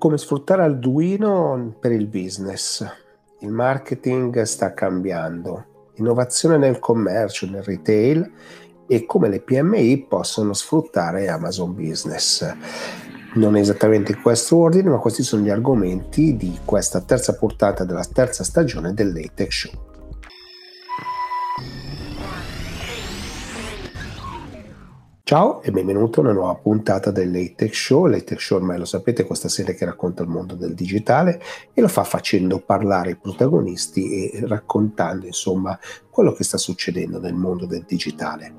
Come sfruttare Arduino per il business. Il marketing sta cambiando. Innovazione nel commercio, nel retail e come le PMI possono sfruttare Amazon Business. Non esattamente in questo ordine, ma questi sono gli argomenti di questa terza puntata della terza stagione del Latex Show. Ciao e benvenuto a una nuova puntata del Latex Show. Latex Show ormai lo sapete, questa serie che racconta il mondo del digitale e lo fa facendo parlare i protagonisti e raccontando insomma quello che sta succedendo nel mondo del digitale.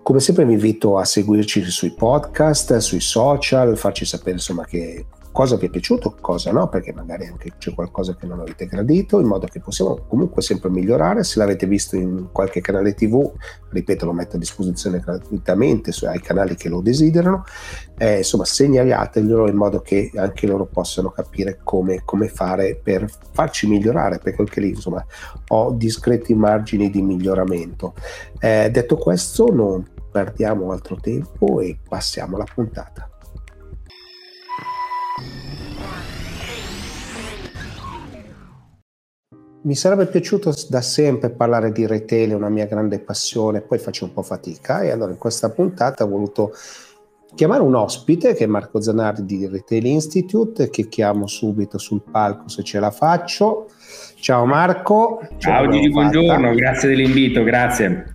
Come sempre vi invito a seguirci sui podcast, sui social, farci sapere insomma che cosa vi è piaciuto, cosa no, perché magari anche c'è qualcosa che non avete gradito, in modo che possiamo comunque sempre migliorare. Se l'avete visto in qualche canale TV, ripeto, lo metto a disposizione gratuitamente ai canali che lo desiderano. Eh, insomma, segnalateglielo in modo che anche loro possano capire come, come fare per farci migliorare, perché anche lì insomma ho discreti margini di miglioramento. Eh, detto questo, non perdiamo altro tempo e passiamo alla puntata. Mi sarebbe piaciuto da sempre parlare di retail, è una mia grande passione, poi faccio un po' fatica e allora in questa puntata ho voluto chiamare un ospite che è Marco Zanardi di Retail Institute che chiamo subito sul palco se ce la faccio. Ciao Marco. Ciao Gigi, buongiorno, grazie dell'invito, grazie.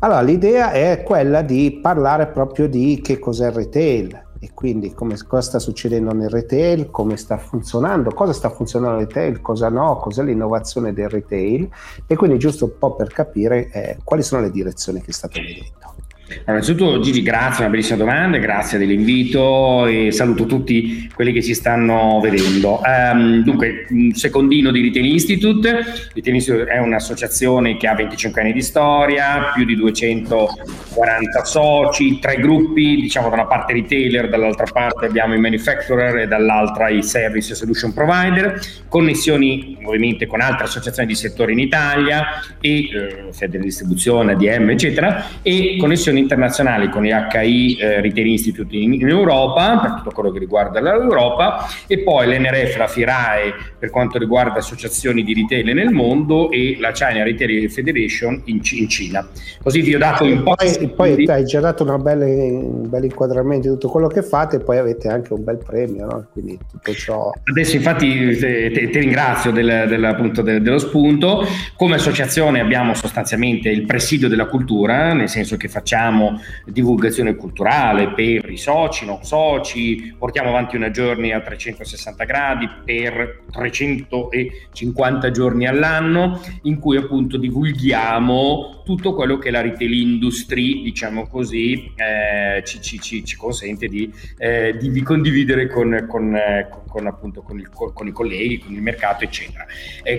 Allora, l'idea è quella di parlare proprio di che cos'è il retail, e quindi come, cosa sta succedendo nel retail, come sta funzionando, cosa sta funzionando nel retail, cosa no, cos'è l'innovazione del retail? E quindi giusto un po' per capire eh, quali sono le direzioni che state vedendo. Allora, innanzitutto Gigi, grazie, una bellissima domanda, grazie dell'invito e saluto tutti quelli che ci stanno vedendo. Um, dunque, un secondino di Retail Institute, Retail Institute è un'associazione che ha 25 anni di storia, più di 240 soci, tre gruppi, diciamo da una parte retailer, dall'altra parte abbiamo i manufacturer e dall'altra i service solution provider, connessioni ovviamente con altre associazioni di settore in Italia e eh, Fede Distribuzione, ADM eccetera, e connessioni internazionali con gli HI eh, Retail Institute in, in, Europa, per tutto quello che riguarda l'Europa, e poi l'NRF, la FIRAE per quanto riguarda associazioni di retail nel mondo e la China Retail Federation in, in Cina. Così vi ho dato un po'... Poi, poi hai già dato belle, un bel inquadramento di tutto quello che fate e poi avete anche un bel premio, no? quindi tutto ciò... Adesso infatti te ringrazio del, del, appunto, del, dello spunto. Come associazione abbiamo sostanzialmente il presidio della cultura, nel senso che facciamo facciamo divulgazione culturale per i soci, non soci, portiamo avanti una giorni a 360 gradi per 350 giorni all'anno in cui appunto divulghiamo tutto quello che la retail industry, diciamo così, eh, ci, ci, ci, consente di, eh, di, di condividere con, con, eh, con, appunto, il, con, i colleghi, con il mercato, eccetera.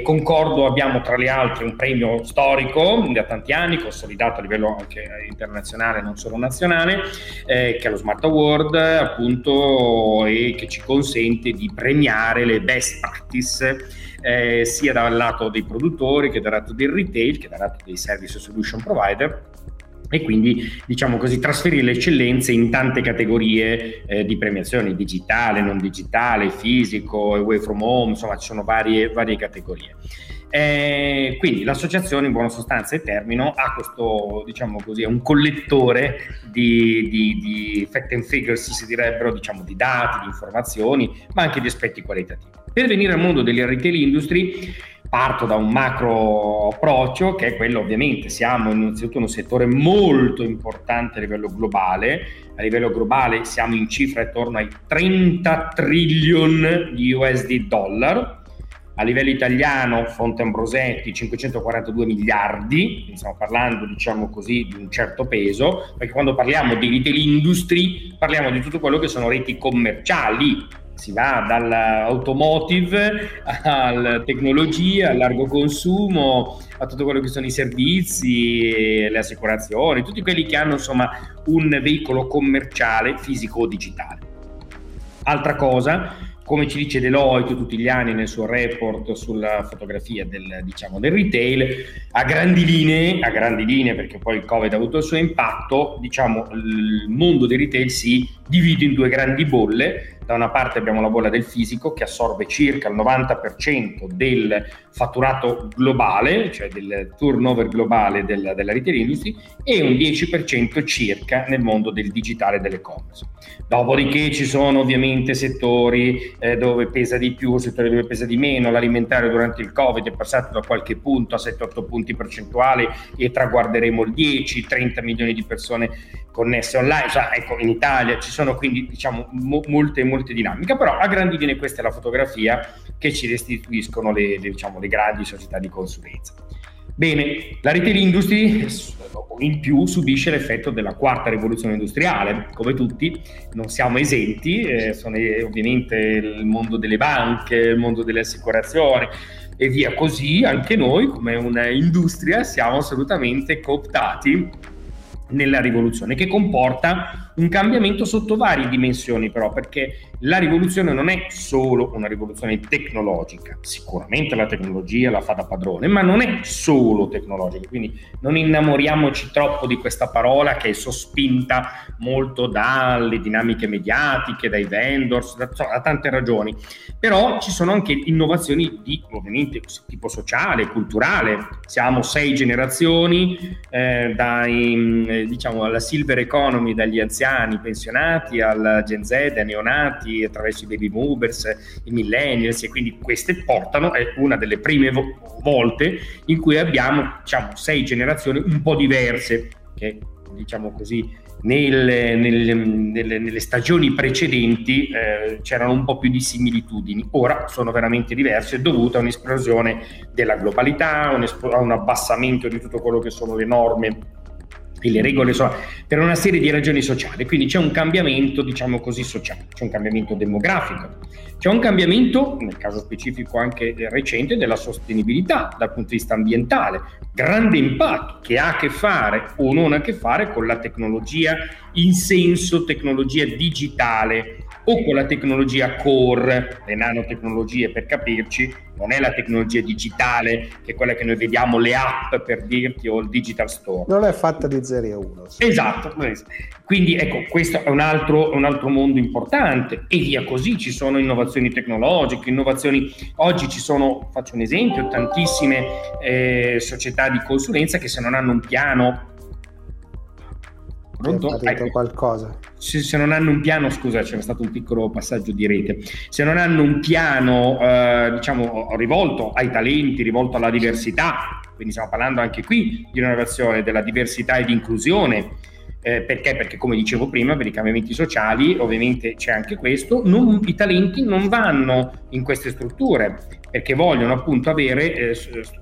Concordo, abbiamo tra le altre un premio storico da tanti anni, consolidato a livello anche internazionale, non solo nazionale, eh, che è lo Smart Award, appunto, e che ci consente di premiare le best practice eh, sia dal lato dei produttori che dal lato del retail, che dal lato dei service solution provider e quindi diciamo così trasferire le eccellenze in tante categorie eh, di premiazioni, digitale, non digitale, fisico, away from home, insomma ci sono varie, varie categorie. Eh, quindi l'associazione in buona sostanza e termino ha questo, diciamo così, è un collettore di, di, di fact and figures, si direbbero, diciamo, di dati, di informazioni, ma anche di aspetti qualitativi. Per venire al mondo delle retail industry, parto da un macro approccio che è quello ovviamente siamo innanzitutto in un settore molto importante a livello globale. A livello globale siamo in cifra attorno ai 30 trillion di USD dollar. A livello italiano, Fonte Ambrosetti, 542 miliardi, stiamo parlando, diciamo così, di un certo peso, perché quando parliamo di retail industry parliamo di tutto quello che sono reti commerciali, si va dall'automotive alla tecnologia, al largo consumo, a tutto quello che sono i servizi, le assicurazioni, tutti quelli che hanno insomma un veicolo commerciale fisico o digitale. Altra cosa, come ci dice Deloitte tutti gli anni nel suo report sulla fotografia del, diciamo, del retail, a grandi linee, a grandi linee perché poi il Covid ha avuto il suo impatto, diciamo, il mondo del retail si divide in due grandi bolle Da una parte abbiamo la bolla del fisico che assorbe circa il 90% del fatturato globale, cioè del turnover globale del, della retail industry, e un 10% circa nel mondo del digitale e dell'e-commerce. Dopodiché ci sono ovviamente settori eh, dove pesa di più, settori dove pesa di meno, l'alimentare durante il Covid è passato da qualche punto a 7-8 punti percentuali e traguarderemo il 10, 30 milioni di persone connesse online, cioè, ecco, in Italia ci sono quindi diciamo mo- molte, molte dinamiche, però a grandi linee questa è la fotografia che ci restituiscono le, le, diciamo, le grandi società di consulenza. Bene, la retail industry in più subisce l'effetto della quarta rivoluzione industriale, come tutti non siamo esenti, eh, sono eh, ovviamente il mondo delle banche, il mondo delle assicurazioni e via così, anche noi come un'industria siamo assolutamente cooptati nella rivoluzione, che comporta un cambiamento sotto varie dimensioni però, perché la rivoluzione non è solo una rivoluzione tecnologica, sicuramente la tecnologia la fa da padrone, ma non è solo tecnologica, quindi non innamoriamoci troppo di questa parola che è sospinta molto dalle dinamiche mediatiche, dai vendors, da, da tante ragioni, però ci sono anche innovazioni di ovviamente tipo sociale, culturale, siamo sei generazioni, eh, dai, diciamo alla silver economy, dagli anziani pensionati alla Gen Z, ai neonati, nati attraverso i baby boomers, i millennials e quindi queste portano, è una delle prime vo- volte in cui abbiamo diciamo sei generazioni un po' diverse che diciamo così nelle, nelle, nelle, nelle stagioni precedenti eh, c'erano un po' più di similitudini, ora sono veramente diverse dovute a un'esplosione della globalità, a un abbassamento di tutto quello che sono le norme e le regole sono per una serie di ragioni sociali, quindi c'è un cambiamento, diciamo così, sociale, c'è un cambiamento demografico, c'è un cambiamento, nel caso specifico anche recente, della sostenibilità dal punto di vista ambientale, grande impatto che ha a che fare o non ha a che fare con la tecnologia in senso tecnologia digitale o con la tecnologia core, le nanotecnologie per capirci, non è la tecnologia digitale che è quella che noi vediamo le app per dirti o il digital store. Non è fatta di 0 e 1. Sì. Esatto, quindi ecco, questo è un altro, un altro, mondo importante e via così, ci sono innovazioni tecnologiche, innovazioni, oggi ci sono, faccio un esempio, tantissime eh, società di consulenza che se non hanno un piano Pronto? Ecco. qualcosa. Se, se, non hanno un piano, scusa, c'era stato un piccolo passaggio di rete. Se non hanno un piano, eh, diciamo, rivolto ai talenti, rivolto alla diversità, quindi stiamo parlando anche qui di un'innovazione della diversità e di inclusione. Eh, perché? Perché come dicevo prima, per i cambiamenti sociali ovviamente c'è anche questo, non, i talenti non vanno in queste strutture perché vogliono appunto avere eh,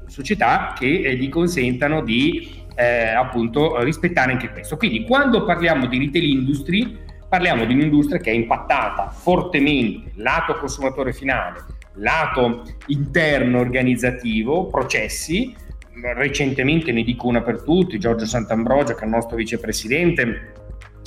società che eh, gli consentano di eh, appunto rispettare anche questo. Quindi quando parliamo di retail industry parliamo di un'industria che è impattata fortemente lato consumatore finale, lato interno organizzativo, processi. Recentemente ne dico una per tutti, Giorgio Sant'Ambrogio che è il nostro vicepresidente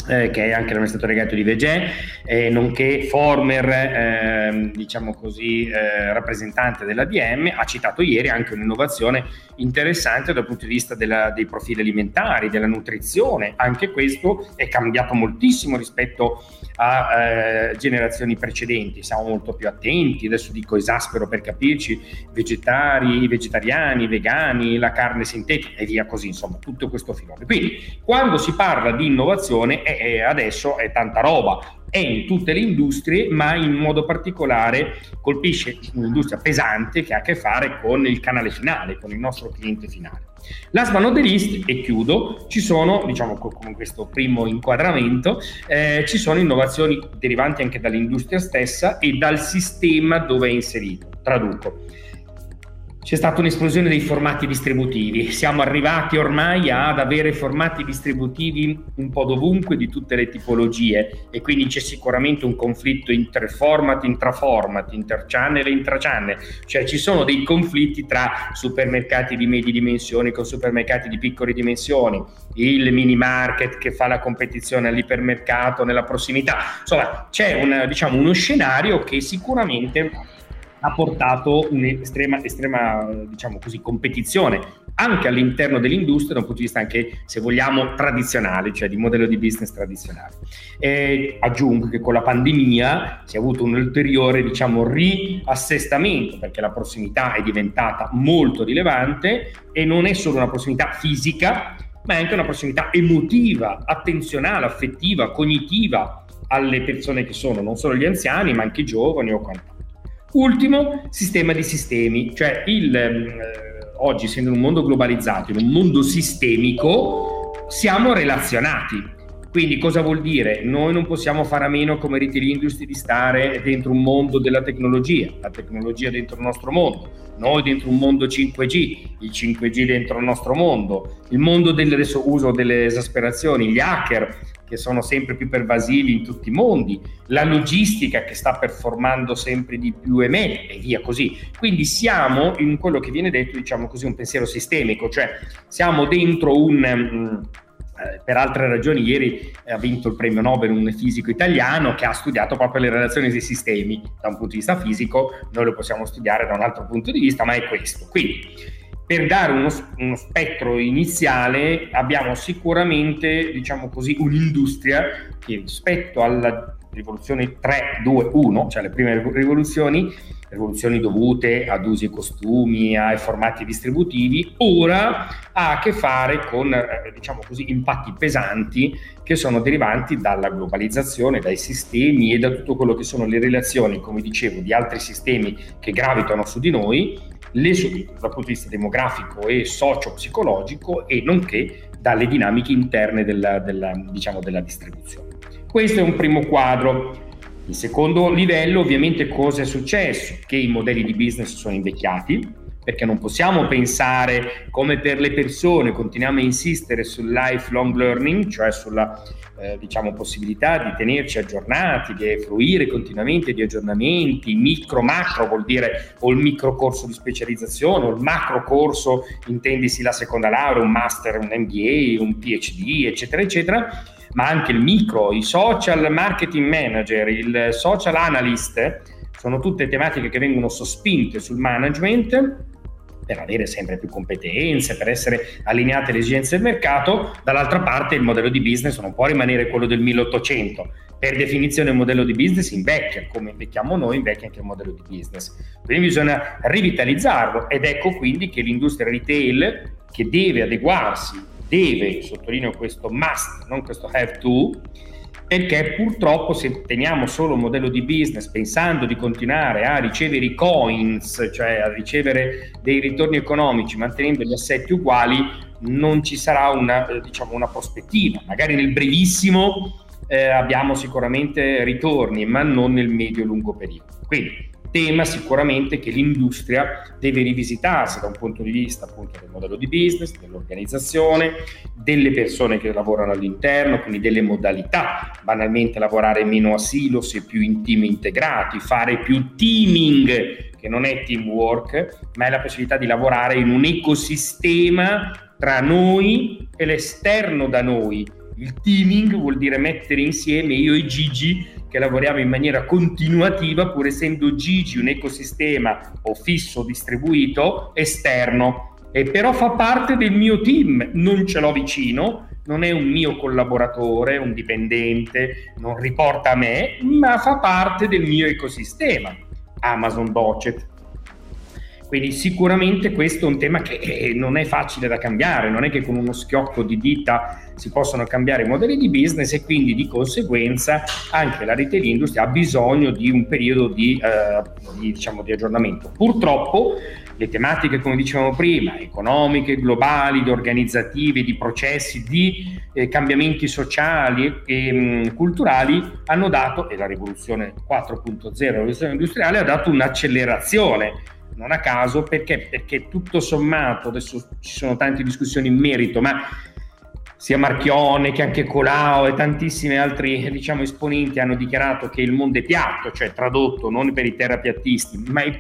eh, che è anche l'amministratore delegato di Vegè, eh, nonché former, eh, diciamo così, eh, rappresentante della DM, ha citato ieri anche un'innovazione interessante dal punto di vista della, dei profili alimentari, della nutrizione. Anche questo è cambiato moltissimo rispetto a eh, generazioni precedenti. Siamo molto più attenti, adesso dico esaspero per capirci, vegetari, vegetariani, vegani, la carne sintetica e via così, insomma, tutto questo filone. Quindi, quando si parla di innovazione, è, è adesso è tanta roba è in tutte le industrie, ma in modo particolare colpisce un'industria pesante che ha a che fare con il canale finale, con il nostro cliente finale. Last but not the least, e chiudo, ci sono, diciamo con questo primo inquadramento, eh, ci sono innovazioni derivanti anche dall'industria stessa e dal sistema dove è inserito. Traduco c'è stata un'esplosione dei formati distributivi. Siamo arrivati ormai ad avere formati distributivi un po' dovunque di tutte le tipologie e quindi c'è sicuramente un conflitto interformat, intraformat, interchannel e intrachannel, cioè ci sono dei conflitti tra supermercati di medie dimensioni con supermercati di piccole dimensioni, il mini market che fa la competizione all'ipermercato nella prossimità. Insomma, c'è un, diciamo, uno scenario che sicuramente ha portato un'estrema estrema, diciamo così, competizione anche all'interno dell'industria da un punto di vista anche, se vogliamo, tradizionale, cioè di modello di business tradizionale. E aggiungo che con la pandemia si è avuto un ulteriore, diciamo, riassestamento perché la prossimità è diventata molto rilevante e non è solo una prossimità fisica, ma è anche una prossimità emotiva, attenzionale, affettiva, cognitiva alle persone che sono non solo gli anziani, ma anche i giovani o quant'altro. Ultimo, sistema di sistemi, cioè il, eh, oggi essendo in un mondo globalizzato, in un mondo sistemico, siamo relazionati. Quindi cosa vuol dire? Noi non possiamo fare a meno come retail industry di stare dentro un mondo della tecnologia, la tecnologia dentro il nostro mondo, noi dentro un mondo 5G, il 5G dentro il nostro mondo, il mondo del adesso uso delle esasperazioni, gli hacker che sono sempre più pervasivi in tutti i mondi, la logistica che sta performando sempre di più e meglio e via così. Quindi siamo in quello che viene detto, diciamo così, un pensiero sistemico, cioè siamo dentro un... Um, per altre ragioni ieri ha vinto il premio Nobel un fisico italiano che ha studiato proprio le relazioni dei sistemi da un punto di vista fisico, noi lo possiamo studiare da un altro punto di vista, ma è questo. Quindi per dare uno, uno, spettro iniziale abbiamo sicuramente, diciamo così, un'industria che rispetto alla rivoluzione 3, 2, 1, cioè le prime rivoluzioni, rivoluzioni dovute ad usi e costumi, ai formati distributivi, ora ha a che fare con, eh, diciamo così, impatti pesanti che sono derivanti dalla globalizzazione, dai sistemi e da tutto quello che sono le relazioni, come dicevo, di altri sistemi che gravitano su di noi le, dal punto di vista demografico e socio-psicologico e nonché dalle dinamiche interne della, della, diciamo, della distribuzione. Questo è un primo quadro. Il secondo livello ovviamente cosa è successo? Che i modelli di business sono invecchiati, perché non possiamo pensare come per le persone, continuiamo a insistere sul lifelong learning, cioè sulla eh, diciamo, possibilità di tenerci aggiornati, di fruire continuamente di aggiornamenti, micro, macro vuol dire o il micro corso di specializzazione o il macro corso, intendisi la seconda laurea, un master, un MBA, un PhD, eccetera, eccetera, ma anche il micro, i social marketing manager, il social analyst, sono tutte tematiche che vengono sospinte sul management per avere sempre più competenze, per essere allineate alle esigenze del mercato, dall'altra parte il modello di business non può rimanere quello del 1800. Per definizione il modello di business invecchia, come invecchiamo noi, invecchia anche il modello di business. Quindi bisogna rivitalizzarlo ed ecco quindi che l'industria retail che deve adeguarsi, deve, sottolineo questo must, non questo have to, perché purtroppo se teniamo solo un modello di business pensando di continuare a ricevere i coins, cioè a ricevere dei ritorni economici mantenendo gli assetti uguali, non ci sarà una, eh, diciamo, una prospettiva. Magari nel brevissimo eh, abbiamo sicuramente ritorni, ma non nel medio-lungo periodo. Quindi tema sicuramente che l'industria deve rivisitarsi da un punto di vista appunto del modello di business, dell'organizzazione, delle persone che lavorano all'interno, quindi delle modalità, banalmente lavorare meno a silos e più in team integrati, fare più teaming, che non è teamwork, ma è la possibilità di lavorare in un ecosistema tra noi e l'esterno da noi. Il teaming vuol dire mettere insieme io e Gigi che lavoriamo in maniera continuativa, pur essendo Gigi un ecosistema o fisso distribuito esterno, e però fa parte del mio team, non ce l'ho vicino, non è un mio collaboratore, un dipendente, non riporta a me, ma fa parte del mio ecosistema. Amazon Budget. Quindi sicuramente questo è un tema che eh, non è facile da cambiare, non è che con uno schiocco di dita si possono cambiare i modelli di business e quindi di conseguenza anche la retail industry ha bisogno di un periodo di, eh, di, diciamo, di aggiornamento. Purtroppo le tematiche, come dicevamo prima, economiche, globali, di organizzative, di processi, di eh, cambiamenti sociali e mh, mm, culturali hanno dato, e la rivoluzione 4.0, la rivoluzione industriale, ha dato un'accelerazione non a caso perché? Perché tutto sommato, adesso ci sono tante discussioni in merito, ma sia Marchione che anche Colau e tantissimi altri diciamo, esponenti hanno dichiarato che il mondo è piatto, cioè tradotto non per i terrapiattisti, ma è,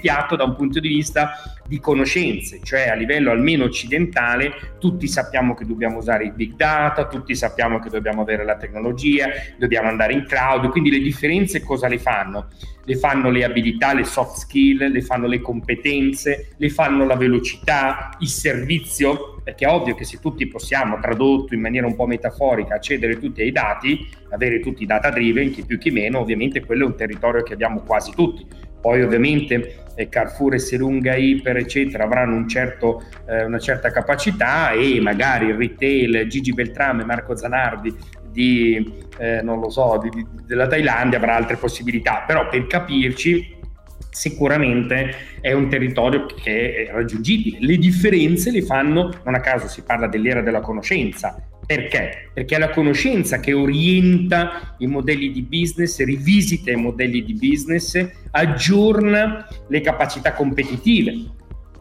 piatto da un punto di vista di conoscenze, cioè a livello almeno occidentale tutti sappiamo che dobbiamo usare i big data, tutti sappiamo che dobbiamo avere la tecnologia, dobbiamo andare in cloud, quindi le differenze cosa le fanno? Le fanno le abilità, le soft skill, le fanno le competenze, le fanno la velocità, il servizio, perché è ovvio che se tutti possiamo, tradotto in maniera un po' metaforica, accedere tutti ai dati, avere tutti i data driven, chi più chi meno, ovviamente quello è un territorio che abbiamo quasi tutti. Poi ovviamente eh, Carrefour e Serunga Iper eccetera avranno un certo, eh, una certa capacità e magari il retail Gigi Beltrame Marco Zanardi di, eh, non lo so, di, di, della Thailandia avrà altre possibilità, però per capirci sicuramente è un territorio che è raggiungibile. Le differenze le fanno, non a caso si parla dell'era della conoscenza. Perché? Perché è la conoscenza che orienta i modelli di business, rivisita i modelli di business, aggiorna le capacità competitive.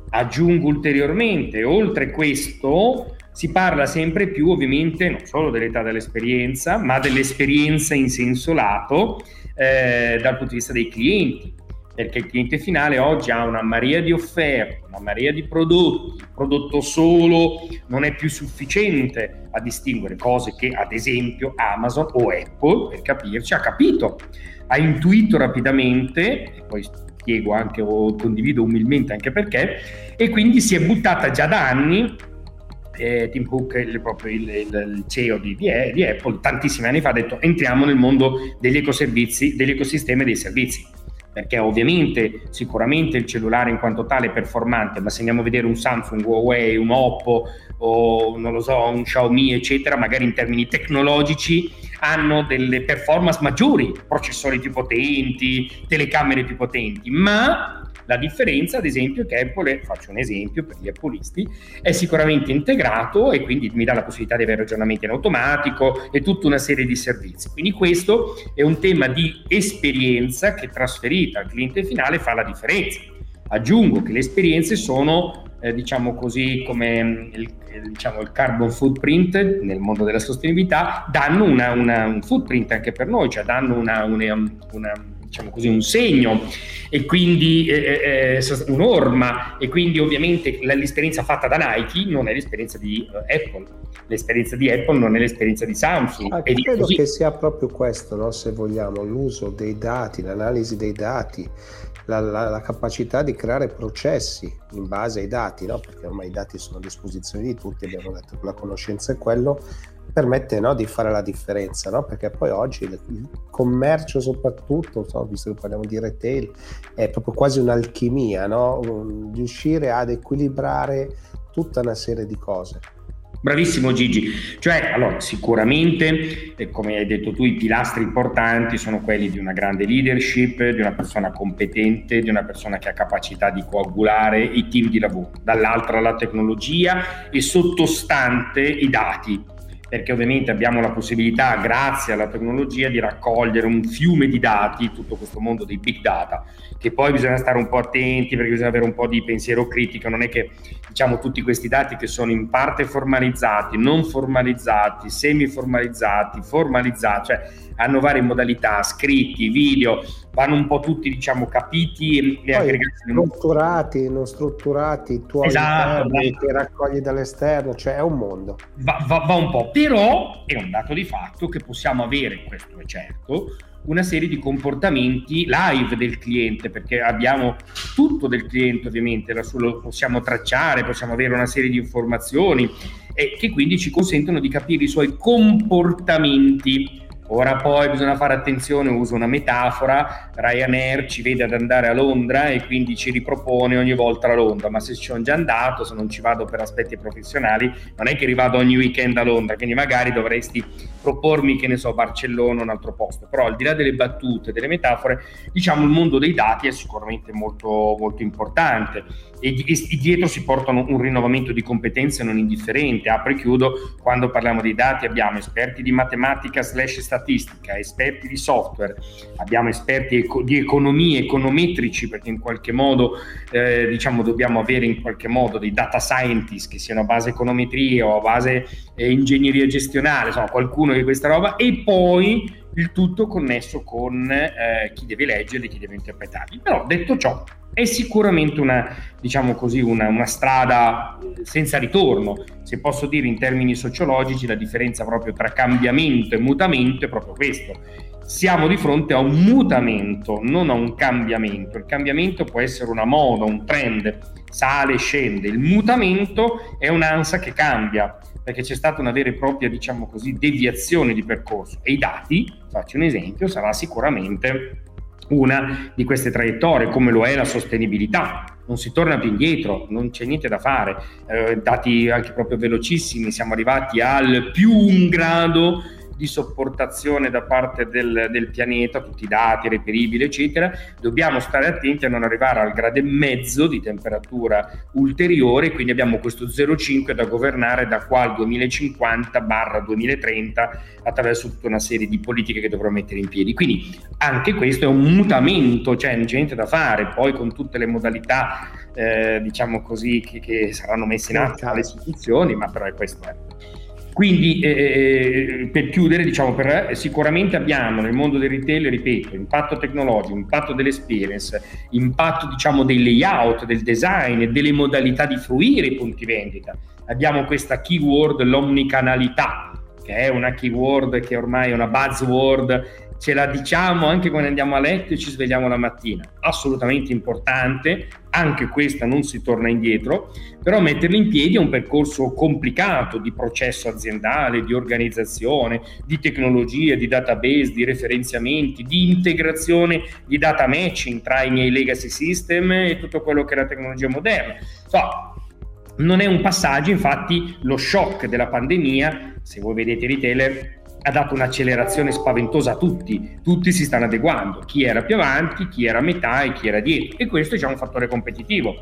Aggiungo ulteriormente, oltre questo, si parla sempre più ovviamente non solo dell'età dell'esperienza, ma dell'esperienza in senso lato eh, dal punto di vista dei clienti, perché il cliente finale oggi ha una marea di offerte, una marea di prodotti, il prodotto solo non è più sufficiente a distinguere cose che ad esempio Amazon o Apple, per capirci, ha capito, ha intuito rapidamente, e poi spiego anche o condivido umilmente anche perché, e quindi si è buttata già da anni eh, Tim Cook, il, proprio il, il CEO di, di, Apple, tantissimi anni fa ha detto entriamo nel mondo degli ecoservizi, degli ecosistemi dei servizi. Perché ovviamente sicuramente il cellulare in quanto tale è performante, ma se andiamo a vedere un Samsung, un Huawei, un Oppo o non lo so, un Xiaomi, eccetera, magari in termini tecnologici hanno delle performance maggiori, processori più potenti, telecamere più potenti, ma la differenza, ad esempio, è che Apple, faccio un esempio per gli appolisti, è sicuramente integrato e quindi mi dà la possibilità di avere ragionamenti in automatico e tutta una serie di servizi. Quindi questo è un tema di esperienza che trasferita al cliente finale fa la differenza. Aggiungo che le esperienze sono, eh, diciamo così, come il, diciamo, il, carbon footprint nel mondo della sostenibilità, danno una, una, un footprint anche per noi, cioè danno una, una diciamo così, un segno e quindi eh, eh, eh un'orma e quindi ovviamente l'esperienza fatta da Nike non è l'esperienza di uh, Apple, l'esperienza di Apple non è l'esperienza di Samsung. Ah, credo così. che sia proprio questo, no? se vogliamo, l'uso dei dati, l'analisi dei dati, la, la, la, capacità di creare processi in base ai dati, no? perché ormai i dati sono a disposizione di tutti, abbiamo detto che la conoscenza è quello, permette no, di fare la differenza, no? perché poi oggi il, commercio soprattutto, so, visto che parliamo di retail, è proprio quasi un'alchimia, no? riuscire ad equilibrare tutta una serie di cose. Bravissimo Gigi, cioè allora sicuramente eh, come hai detto tu i pilastri importanti sono quelli di una grande leadership, di una persona competente, di una persona che ha capacità di coagulare i team di lavoro, dall'altra la tecnologia e sottostante i dati, perché ovviamente abbiamo la possibilità, grazie alla tecnologia, di raccogliere un fiume di dati, tutto questo mondo dei big data, che poi bisogna stare un po' attenti perché bisogna avere un po' di pensiero critico, non è che diciamo tutti questi dati che sono in parte formalizzati, non formalizzati, semi formalizzati, formalizzati, cioè hanno varie modalità, scritti, video, vanno un po' tutti diciamo capiti e, aggregati. Strutturati, non strutturati, tu esatto, interni, che raccogli dall'esterno, cioè è un mondo. Va, va, va un po', però è un dato di fatto che possiamo avere, questo è certo, una serie di comportamenti live del cliente, perché abbiamo tutto del cliente ovviamente, lo possiamo tracciare, possiamo avere una serie di informazioni e che quindi ci consentono di capire i suoi comportamenti Ora poi bisogna fare attenzione, uso una metafora, Ryanair ci vede ad andare a Londra e quindi ci ripropone ogni volta la Londra, ma se ci sono già andato, se non ci vado per aspetti professionali, non è che rivado ogni weekend a Londra, quindi magari dovresti propormi, che ne so, Barcellona o un altro posto. Però al di là delle battute, delle metafore, diciamo il mondo dei dati è sicuramente molto, molto importante e, e dietro si portano un rinnovamento di competenze non indifferente. Apro e chiudo, quando parliamo dei dati abbiamo esperti di matematica slash statistica, esperti di software, abbiamo esperti eco- di economia, econometrici, perché in qualche modo eh, diciamo dobbiamo avere in qualche modo dei data scientist che siano a base econometria o a base eh, ingegneria gestionale, insomma qualcuno di questa roba, e poi il tutto connesso con eh, chi deve leggerli, chi deve interpretarli. Però detto ciò, è sicuramente una, diciamo così, una, una, strada senza ritorno. Se posso dire in termini sociologici, la differenza proprio tra cambiamento e mutamento è proprio questo. siamo di fronte a un mutamento, non a un cambiamento. Il cambiamento può essere una moda, un trend, sale scende. Il mutamento è un'ansia che cambia, perché c'è stata una vera e propria, diciamo così, deviazione di percorso. E i dati, faccio un esempio, sarà sicuramente una di queste traiettorie, come lo è la sostenibilità. Non si torna più indietro, non c'è niente da fare. Eh, dati anche proprio velocissimi, siamo arrivati al più un grado di sopportazione da parte del, del, pianeta, tutti i dati reperibili, eccetera, dobbiamo stare attenti a non arrivare al grado e mezzo di temperatura ulteriore, quindi abbiamo questo 0,5 da governare da qua al 2050-2030 attraverso tutta una serie di politiche che dovrò mettere in piedi. Quindi anche questo è un mutamento, cioè niente da fare, poi con tutte le modalità, eh, diciamo così, che, che, saranno messe in atto dalle istituzioni, ma però è questo. Eh. Quindi eh, eh, per chiudere, diciamo, per, eh, sicuramente abbiamo nel mondo del retail, ripeto, impatto tecnologico, impatto dell'experience, impatto diciamo, dei layout, del design, delle modalità di fruire i punti vendita. Abbiamo questa keyword, l'omnicanalità, che è una keyword che ormai è una buzzword ce la diciamo anche quando andiamo a letto e ci svegliamo la mattina. Assolutamente importante, anche questa non si torna indietro, però metterla in piedi è un percorso complicato di processo aziendale, di organizzazione, di tecnologia, di database, di referenziamenti, di integrazione di data matching tra i miei legacy system e tutto quello che è la tecnologia moderna. So, non è un passaggio, infatti lo shock della pandemia, se voi vedete i retailer, ha dato un'accelerazione spaventosa a tutti, tutti si stanno adeguando, chi era più avanti, chi era a metà e chi era dietro. E questo è un fattore competitivo,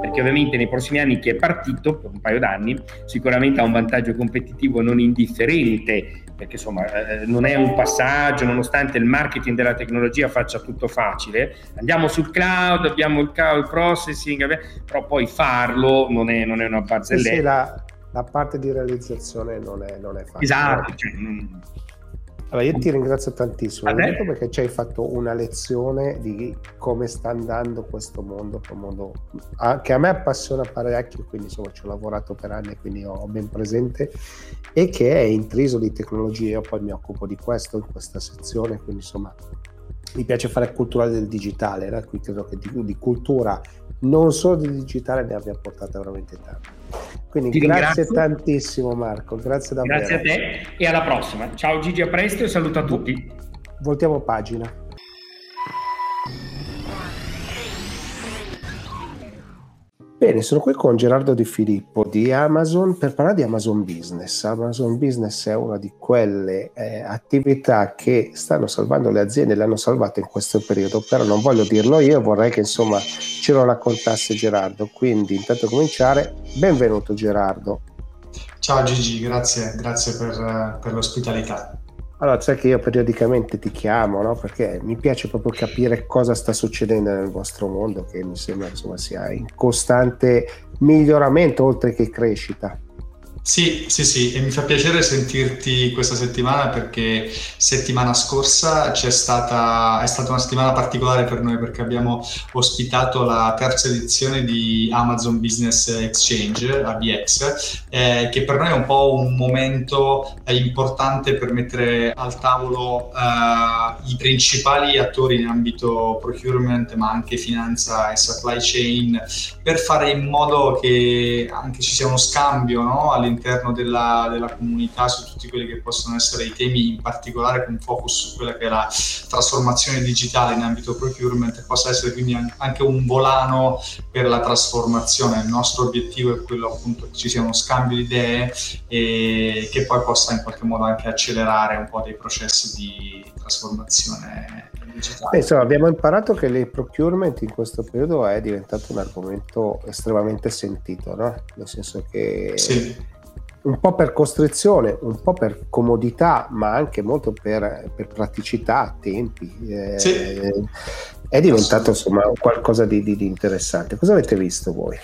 perché ovviamente nei prossimi anni chi è partito per un paio d'anni sicuramente ha un vantaggio competitivo non indifferente, perché insomma eh, non è un passaggio, nonostante il marketing della tecnologia faccia tutto facile, andiamo sul cloud, abbiamo il cloud processing, però poi farlo non è, non è una barzelletta. Sì, la la parte di realizzazione non è, non è facile. Esatto. Cioè, allora, io ti ringrazio tantissimo perché ci hai fatto una lezione di come sta andando questo mondo, mondo che a me appassiona parecchio, quindi insomma ci ho lavorato per anni, quindi ho ben presente, e che è intriso di tecnologie. Io poi mi occupo di questo in questa sezione, quindi insomma mi piace fare culturale del digitale, no? qui credo che di, di cultura non solo di digitale ne abbia portata veramente tanto. Quindi Ti grazie ringrazio. tantissimo Marco, grazie davvero. Grazie a te e alla prossima. Ciao Gigi, a presto e saluto a tutti. Voltiamo pagina. Bene, sono qui con Gerardo Di Filippo di Amazon per parlare di Amazon Business. Amazon Business è una di quelle eh, attività che stanno salvando le aziende, le hanno salvate in questo periodo, però non voglio dirlo io, vorrei che insomma ce lo raccontasse Gerardo. Quindi intanto cominciare, benvenuto Gerardo. Ciao Gigi, grazie, grazie per, per l'ospitalità. Allora, sai che io periodicamente ti chiamo, no? Perché mi piace proprio capire cosa sta succedendo nel vostro mondo, che mi sembra insomma sia in costante miglioramento oltre che crescita. Sì, sì, sì, e mi fa piacere sentirti questa settimana perché settimana scorsa stata, è stata una settimana particolare per noi perché abbiamo ospitato la terza edizione di Amazon Business Exchange, ABX, eh, che per noi è un po' un momento eh, importante per mettere al tavolo eh, i principali attori in ambito procurement, ma anche finanza e supply chain, per fare in modo che anche ci sia uno scambio no? all'interno della, della, comunità su tutti quelli che possono essere i temi, in particolare con focus su quella che è la trasformazione digitale in ambito procurement possa essere quindi anche un volano per la trasformazione. Il nostro obiettivo è quello appunto che ci sia uno scambio di idee e che poi possa in qualche modo anche accelerare un po' dei processi di trasformazione Beh, insomma, abbiamo imparato che il procurement in questo periodo è diventato un argomento estremamente sentito, no? nel senso che sì un po' per costrizione, un po' per comodità, ma anche molto per, per praticità, tempi. Eh, sì. È diventato insomma qualcosa di, di, di interessante. Cosa avete visto voi?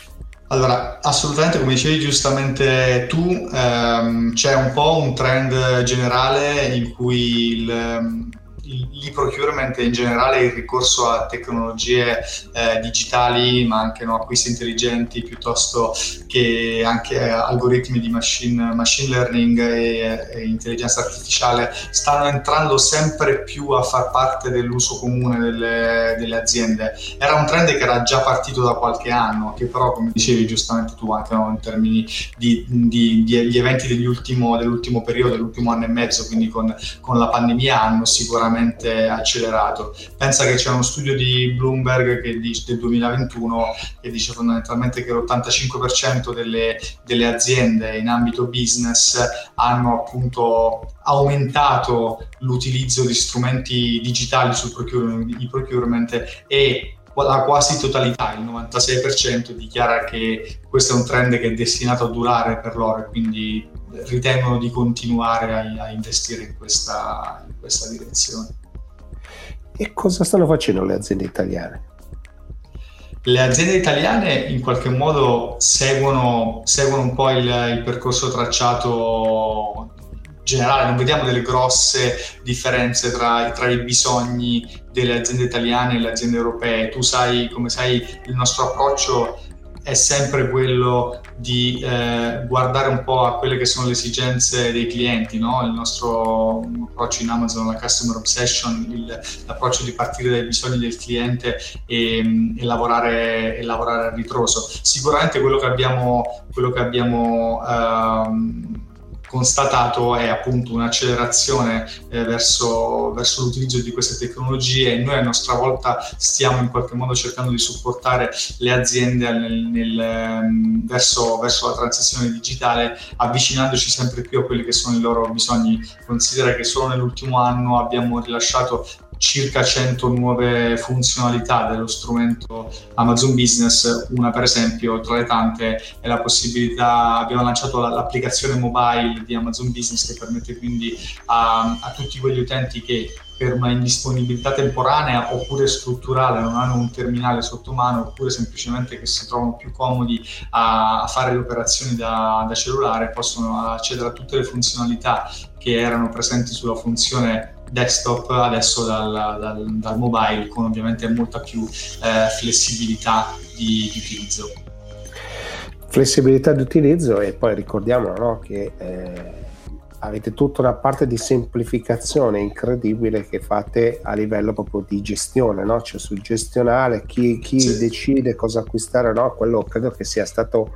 Allora, assolutamente, come dicevi giustamente tu, ehm, c'è un po' un trend generale in cui il, l'e-procurement in generale il ricorso a tecnologie eh, digitali, ma anche no, acquisti intelligenti piuttosto che anche algoritmi di machine, machine learning e, e, intelligenza artificiale stanno entrando sempre più a far parte dell'uso comune delle, delle aziende. Era un trend che era già partito da qualche anno, che però, come dicevi giustamente tu, anche no, in termini di, di, di, di eventi dell'ultimo, dell'ultimo periodo, dell'ultimo anno e mezzo, quindi con, con la pandemia, hanno sicuramente accelerato. Pensa che c'è uno studio di Bloomberg dice, del 2021 che dice fondamentalmente che l'85% delle, delle aziende in ambito business hanno appunto aumentato l'utilizzo di strumenti digitali sul procurement, procurement e la quasi totalità, il 96%, dichiara che questo è un trend che è destinato a durare per loro e quindi ritengono di continuare a, a investire in questa, in questa direzione. E cosa stanno facendo le aziende italiane? Le aziende italiane in qualche modo seguono, seguono un po' il, il, percorso tracciato generale, non vediamo delle grosse differenze tra, tra, i bisogni delle aziende italiane e le aziende europee. Tu sai, come sai, il nostro approccio è sempre quello di eh, guardare un po' a quelle che sono le esigenze dei clienti, no? il nostro approccio in Amazon, la customer obsession, il, l'approccio di partire dai bisogni del cliente e, e, lavorare, e lavorare, a ritroso. Sicuramente quello che abbiamo, quello che abbiamo ehm, constatato è appunto un'accelerazione eh, verso, verso, l'utilizzo di queste tecnologie e noi a nostra volta stiamo in qualche modo cercando di supportare le aziende nel, nel, ehm, verso, verso, la transizione digitale avvicinandoci sempre più a quelli che sono i loro bisogni. Considera che solo nell'ultimo anno abbiamo rilasciato circa 100 nuove funzionalità dello strumento Amazon Business, una per esempio tra le tante è la possibilità, abbiamo lanciato l'applicazione mobile di Amazon Business che permette quindi a, a tutti quegli utenti che per una indisponibilità temporanea oppure strutturale non hanno un terminale sotto mano oppure semplicemente che si trovano più comodi a, fare le operazioni da, da cellulare possono accedere a tutte le funzionalità che erano presenti sulla funzione desktop adesso dal, dal, dal mobile con ovviamente molta più eh, flessibilità di, di, utilizzo. Flessibilità di utilizzo e poi ricordiamo no, che eh, avete tutta una parte di semplificazione incredibile che fate a livello proprio di gestione, no? cioè sul gestionale, chi, chi sì. decide cosa acquistare, no? quello credo che sia stato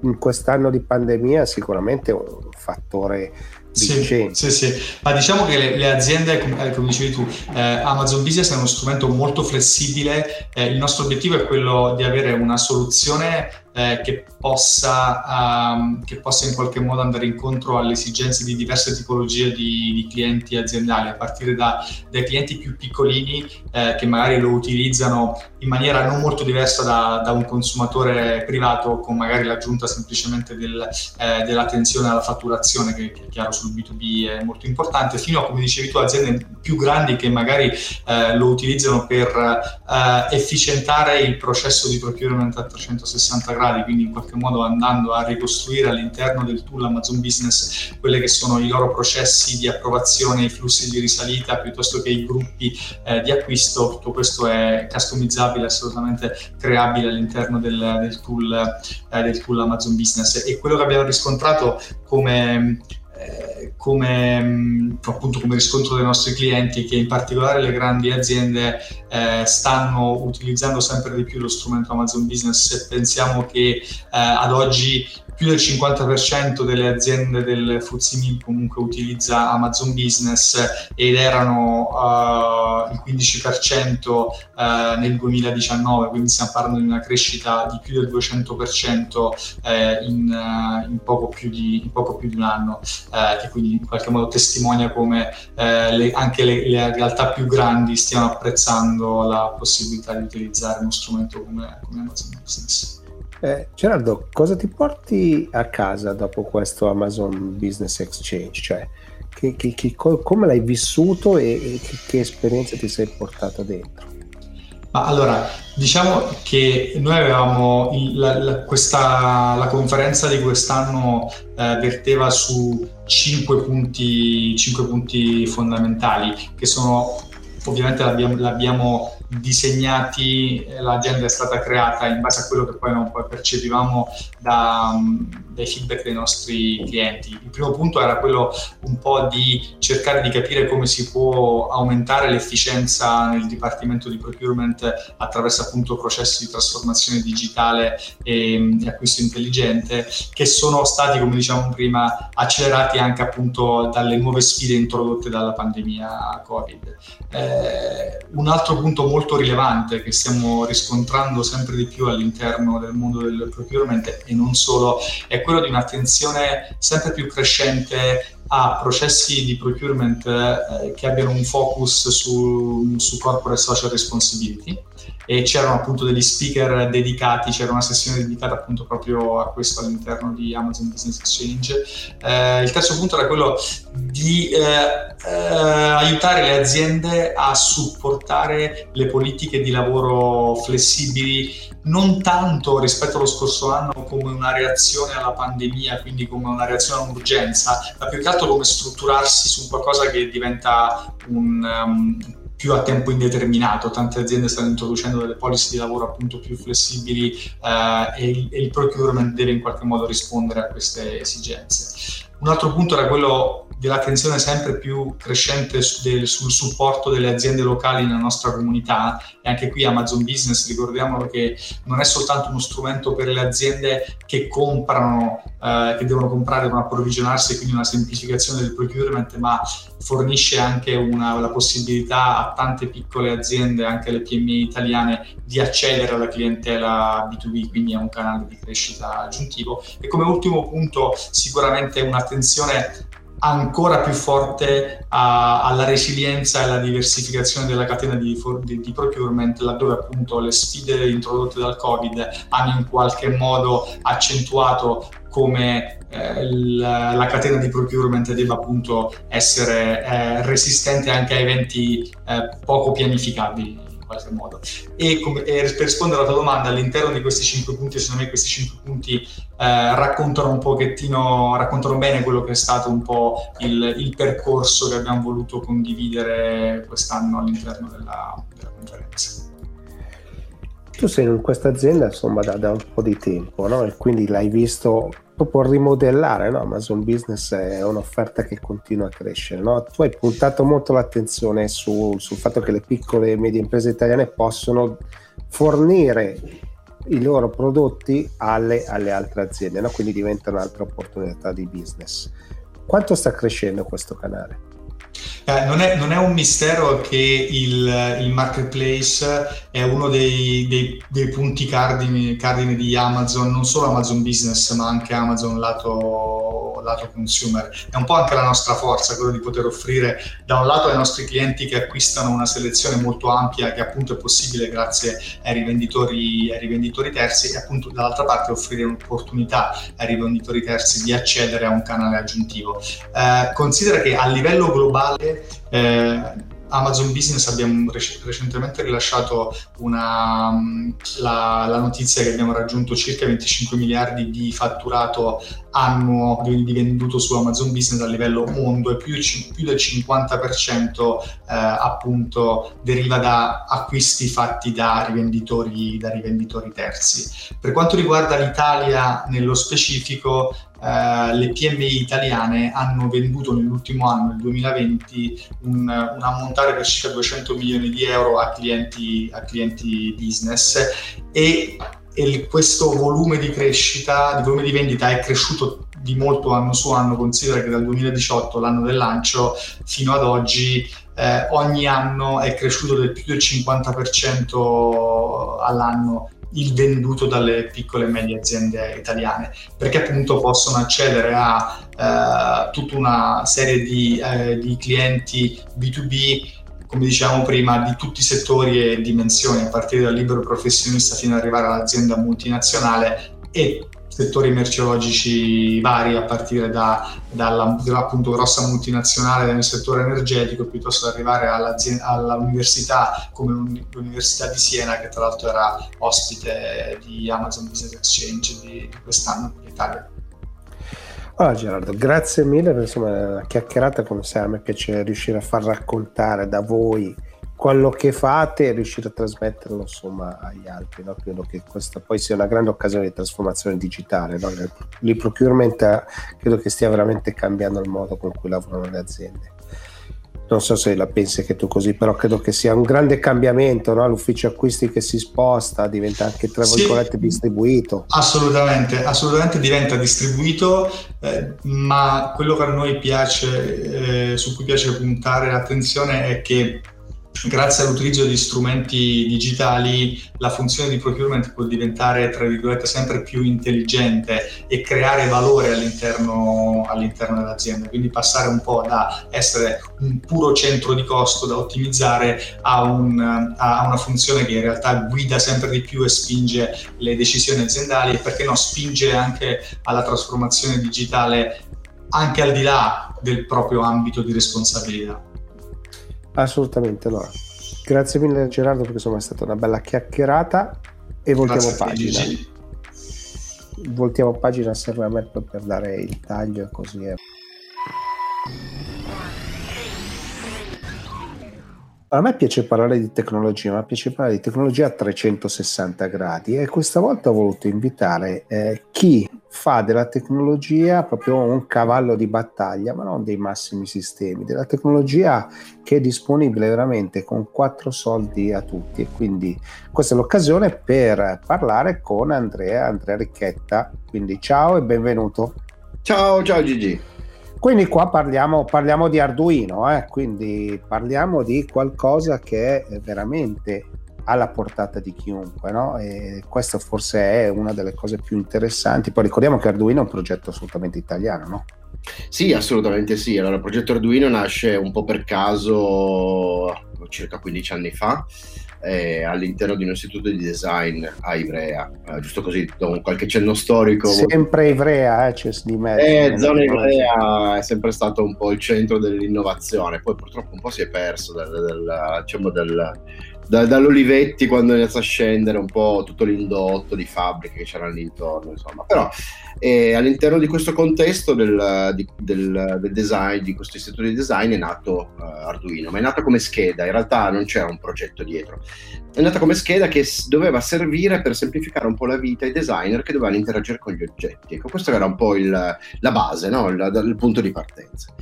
in quest'anno di pandemia sicuramente un fattore sì, sì, sì, ma diciamo che le, le aziende, come, eh, come, dicevi tu, eh, Amazon Business è uno strumento molto flessibile, eh, il nostro obiettivo è quello di avere una soluzione eh, che, possa, um, che, possa, in qualche modo andare incontro alle esigenze di diverse tipologie di, di clienti aziendali, a partire da, dai clienti più piccolini eh, che magari lo utilizzano in maniera non molto diversa da, da un consumatore privato con magari l'aggiunta semplicemente del, eh, dell'attenzione alla fatturazione che, che, è chiaro sul B2B è molto importante, fino a come dicevi tu aziende più grandi che magari eh, lo utilizzano per eh, efficientare il processo di procurement a 360 gradi, quindi in qualche modo andando a ricostruire all'interno del tool Amazon Business quelli che sono i loro processi di approvazione, i flussi di risalita piuttosto che i gruppi eh, di acquisto, tutto questo è customizzabile, assolutamente creabile all'interno del, del, tool, eh, del tool Amazon Business. E quello che abbiamo riscontrato come come, appunto, come riscontro dei nostri clienti che in particolare le grandi aziende eh, stanno utilizzando sempre di più lo strumento Amazon Business. Se pensiamo che eh, ad oggi più del 50% delle aziende del FTSE comunque utilizza Amazon Business ed erano uh, il 15% uh, eh, nel 2019, quindi stiamo parlando di una crescita di più del 200% uh, eh, in, in, poco più di, in, poco più di, un anno, eh, che quindi in qualche modo testimonia come le, anche le, le, realtà più grandi stiano apprezzando la possibilità di utilizzare uno strumento come, come Amazon Business. Eh, Gerardo, cosa ti porti a casa dopo questo Amazon Business Exchange? Cioè, che, che, che, come l'hai vissuto e, e che, esperienza ti sei portata dentro? Allora, diciamo che noi avevamo il, la, la, questa, la conferenza di quest'anno eh, verteva su cinque punti, punti fondamentali che sono ovviamente l'abbiamo, l'abbiamo disegnati, eh, l'azienda è stata creata in base a quello che poi, poi percepivamo da, mm, dai feedback dei nostri clienti. Il primo punto era quello un po' di cercare di capire come si può aumentare l'efficienza nel dipartimento di procurement attraverso appunto processi di trasformazione digitale e, e acquisto intelligente che sono stati, come diciamo prima, accelerati anche appunto dalle nuove sfide introdotte dalla pandemia Covid. Eh, un altro punto molto rilevante che stiamo riscontrando sempre di più all'interno del mondo del procurement e non solo, è quello di un'attenzione sempre più crescente a processi di procurement eh, che abbiano un focus su, su corporate social responsibility e c'erano appunto degli speaker dedicati, c'era una sessione dedicata appunto proprio a questo all'interno di Amazon Business Exchange. Eh, il terzo punto era quello di eh, eh, aiutare le aziende a supportare le politiche di lavoro flessibili non tanto rispetto allo scorso anno come una reazione alla pandemia, quindi come una reazione a un'urgenza, ma più che altro come strutturarsi su qualcosa che diventa un, um, più a tempo indeterminato. Tante aziende stanno introducendo delle policy di lavoro appunto più flessibili eh, e, il, e il procurement deve in qualche modo rispondere a queste esigenze. Un altro punto era quello dell'attenzione sempre più crescente del, sul supporto delle aziende locali nella nostra comunità e anche qui Amazon Business ricordiamolo che non è soltanto uno strumento per le aziende che comprano, eh, che devono comprare, devono approvvigionarsi, quindi una semplificazione del procurement, ma fornisce anche una, la possibilità a tante piccole aziende, anche le PMI italiane, di accedere alla clientela B2B, quindi è un canale di crescita aggiuntivo. E come ultimo punto sicuramente un'attenzione ancora più forte a, alla resilienza e alla diversificazione della catena di, di, di, procurement, laddove appunto le sfide introdotte dal Covid hanno in qualche modo accentuato come eh, la, la, catena di procurement debba appunto essere eh, resistente anche a eventi eh, poco pianificabili qualche modo. E, come, e, per rispondere alla tua domanda, all'interno di questi cinque punti, secondo me questi cinque punti eh, raccontano un pochettino, raccontano bene quello che è stato un po' il, il percorso che abbiamo voluto condividere quest'anno all'interno della, della conferenza. Tu sei in questa azienda insomma da, da un po' di tempo, no? E quindi l'hai visto proprio rimodellare, no? Amazon Business è un'offerta che continua a crescere, no? Tu hai puntato molto l'attenzione su, sul fatto che le piccole e medie imprese italiane possono fornire i loro prodotti alle, alle altre aziende, no? quindi diventa un'altra opportunità di business. Quanto sta crescendo questo canale? Eh, non, è, non, è, un mistero che il, il marketplace è uno dei, dei, dei punti cardini, cardini, di Amazon, non solo Amazon Business, ma anche Amazon lato, lato consumer. È un po' anche la nostra forza, quello di poter offrire da un lato ai nostri clienti che acquistano una selezione molto ampia che appunto è possibile grazie ai rivenditori, ai rivenditori terzi e appunto dall'altra parte offrire un'opportunità ai rivenditori terzi di accedere a un canale aggiuntivo. Eh, considera che a livello globale eh, Amazon Business abbiamo rec- recentemente rilasciato una, la, la, notizia che abbiamo raggiunto circa 25 miliardi di fatturato annuo di, di venduto su Amazon Business a livello mondo e più, più del 50% eh, appunto deriva da acquisti fatti da rivenditori, da rivenditori terzi. Per quanto riguarda l'Italia nello specifico, Uh, le PMI italiane hanno venduto nell'ultimo anno, nel 2020, un, un ammontare per circa 200 milioni di euro a clienti, a clienti business e, e, questo volume di crescita, di volume di vendita è cresciuto di molto anno su anno, considera che dal 2018, l'anno del lancio, fino ad oggi eh, ogni anno è cresciuto del più del 50% all'anno il venduto dalle piccole e medie aziende italiane, perché appunto possono accedere a eh, tutta una serie di, eh, di clienti B2B come dicevamo prima, di tutti i settori e dimensioni, a partire dal libero professionista fino ad arrivare all'azienda multinazionale e settori merceologici vari, a partire da, dalla appunto grossa multinazionale nel settore energetico, piuttosto ad arrivare all'università come l'Università di Siena, che tra l'altro era ospite di Amazon Business Exchange di, quest'anno in Italia. Allora Gerardo, grazie mille per insomma, la chiacchierata, come sai a me piace riuscire a far raccontare da voi quello che fate e riuscire a trasmetterlo insomma agli altri. No? Credo che questa poi sia una grande occasione di trasformazione digitale. No? L'e-procurement credo che stia veramente cambiando il modo con cui lavorano le aziende. Non so se la pensi che tu così, però credo che sia un grande cambiamento, no? l'ufficio acquisti che si sposta, diventa anche tra virgolette sì, distribuito. Assolutamente, assolutamente diventa distribuito, eh, ma quello che a noi piace, eh, su cui piace puntare l'attenzione è che grazie all'utilizzo di strumenti digitali la funzione di procurement può diventare, tra virgolette, sempre più intelligente e creare valore all'interno, all'interno dell'azienda, quindi passare un po' da essere un puro centro di costo da ottimizzare a, un, a una funzione che in realtà guida sempre di più e spinge le decisioni aziendali e perché no, spinge anche alla trasformazione digitale anche al di là del proprio ambito di responsabilità. Assolutamente no. Grazie mille Gerardo perché insomma è stata una bella chiacchierata e voltiamo Grazie pagina. Voltiamo pagina a me per dare il taglio e così è. A me piace parlare di tecnologia, ma piace parlare di tecnologia a 360 gradi e questa volta ho voluto invitare eh, chi fa della tecnologia proprio un cavallo di battaglia, ma non dei massimi sistemi, della tecnologia che è disponibile veramente con quattro soldi a tutti. E quindi questa è l'occasione per parlare con Andrea, Andrea Ricchetta. Quindi ciao e benvenuto. Ciao, ciao Gigi. Quindi qua parliamo, parliamo di Arduino, eh? quindi parliamo di qualcosa che è veramente alla portata di chiunque, no? E questo forse è una delle cose più interessanti. Poi ricordiamo che Arduino è un progetto assolutamente italiano, no? Sì, assolutamente sì. Allora, il progetto Arduino nasce un po' per caso circa 15 anni fa eh, all'interno di un istituto di design a Ivrea, eh, giusto così, do qualche cenno storico. Sempre Ivrea, eh, c'è di mezzo. Eh, zona Ivrea è sempre stato un po' il centro dell'innovazione, poi purtroppo un po' si è perso del, del, diciamo del da, dall'Olivetti quando inizia a scendere un po' tutto l'indotto di fabbriche che c'erano intorno, insomma. Però eh, all'interno di questo contesto del, di, del, del, design, di questo istituto di design è nato uh, Arduino, ma è nato come scheda, in realtà non c'era un progetto dietro. È nata come scheda che doveva servire per semplificare un po' la vita ai designer che dovevano interagire con gli oggetti. Ecco, questo era un po' il, la base, no? il, il punto di partenza.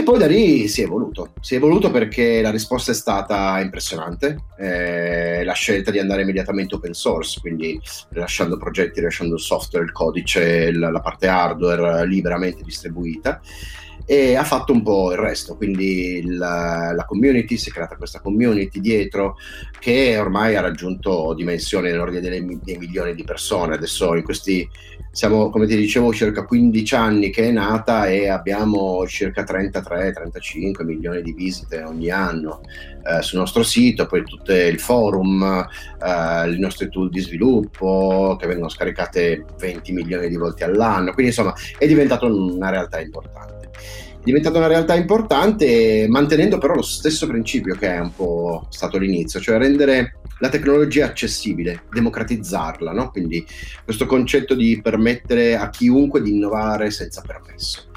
E poi da lì si è evoluto. Si è evoluto perché la risposta è stata impressionante eh, la scelta di andare immediatamente open source, quindi rilasciando progetti, rilasciando il software, il codice, la, la parte hardware liberamente distribuita e ha fatto un po' il resto, quindi la, la, community, si è creata questa community dietro che ormai ha raggiunto dimensioni nell'ordine dei, dei milioni di persone, adesso in questi siamo, come ti dicevo, circa 15 anni che è nata e abbiamo circa 33-35 milioni di visite ogni anno eh, sul nostro sito, poi tutto il forum, eh, i nostri tool di sviluppo che vengono scaricate 20 milioni di volte all'anno, quindi insomma è diventata una realtà importante diventata una realtà importante mantenendo però lo stesso principio che è un po' stato l'inizio, cioè rendere la tecnologia accessibile, democratizzarla, no? quindi questo concetto di permettere a chiunque di innovare senza permesso.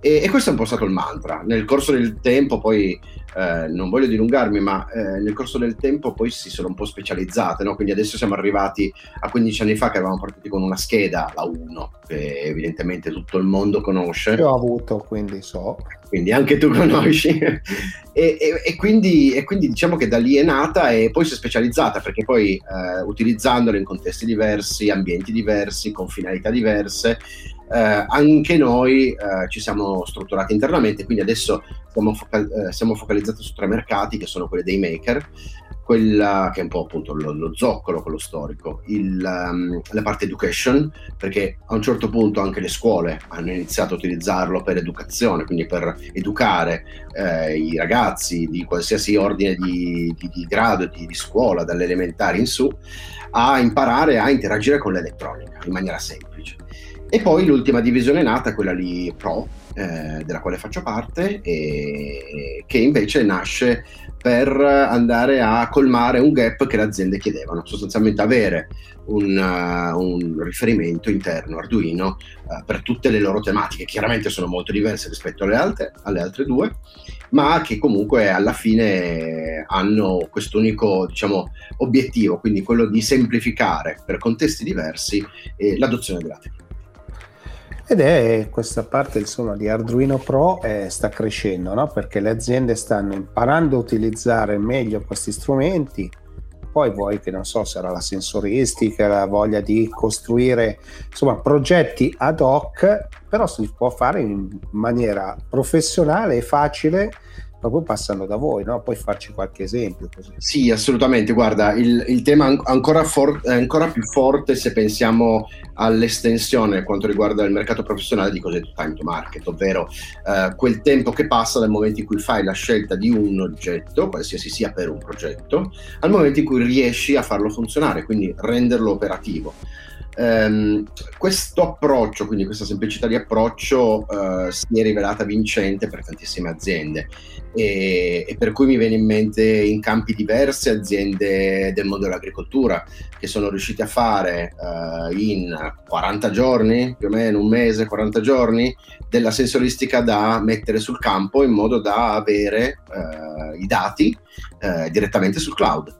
E, e, questo è un po' stato il mantra. Nel corso del tempo, poi eh, non voglio dilungarmi, ma eh, nel corso del tempo poi si sono un po' specializzate. No? Quindi adesso siamo arrivati a 15 anni fa che avevamo partito con una scheda, la 1, che evidentemente tutto il mondo conosce. Io ho avuto, quindi so. Quindi anche tu conosci. e, e, e, quindi, e, quindi, diciamo che da lì è nata e poi si è specializzata perché poi eh, utilizzandola in contesti diversi, ambienti diversi, con finalità diverse, eh, anche noi eh, ci siamo strutturati internamente, quindi adesso siamo, focal- eh, siamo, focalizzati su tre mercati che sono quelli dei maker, quella che è un po' appunto lo, lo zoccolo, quello storico, il, um, la parte education, perché a un certo punto anche le scuole hanno iniziato a utilizzarlo per educazione, quindi per educare eh, i ragazzi di qualsiasi ordine di, di, di grado di, di scuola, dalle elementari in su, a imparare a interagire con l'elettronica in maniera semplice. E poi l'ultima divisione nata, quella lì pro, eh, della quale faccio parte, e, che invece nasce per andare a colmare un gap che le aziende chiedevano, sostanzialmente avere un, uh, un riferimento interno Arduino uh, per tutte le loro tematiche, chiaramente sono molto diverse rispetto alle altre, alle altre due, ma che comunque alla fine hanno quest'unico diciamo, obiettivo, quindi quello di semplificare per contesti diversi eh, l'adozione della tecnologia. Ed è questa parte insomma, di Arduino Pro eh, sta crescendo no? perché le aziende stanno imparando a utilizzare meglio questi strumenti. Poi vuoi che non so, sarà la sensoristica, la voglia di costruire insomma progetti ad hoc, però si può fare in maniera professionale e facile proprio passando da voi, no? Puoi farci qualche esempio così. Sì, assolutamente. Guarda, il, il tema è ancora, for- ancora più forte se pensiamo all'estensione per quanto riguarda il mercato professionale di cosiddetto time to market, ovvero eh, quel tempo che passa dal momento in cui fai la scelta di un oggetto, qualsiasi sia per un progetto, al momento in cui riesci a farlo funzionare, quindi renderlo operativo. Um, questo approccio, quindi questa semplicità di approccio, uh, si è rivelata vincente per tantissime aziende. E, e, per cui mi viene in mente in campi diverse aziende del mondo dell'agricoltura che sono riuscite a fare uh, in 40 giorni, più o meno un mese, 40 giorni, della sensoristica da mettere sul campo in modo da avere uh, i dati direttamente sul cloud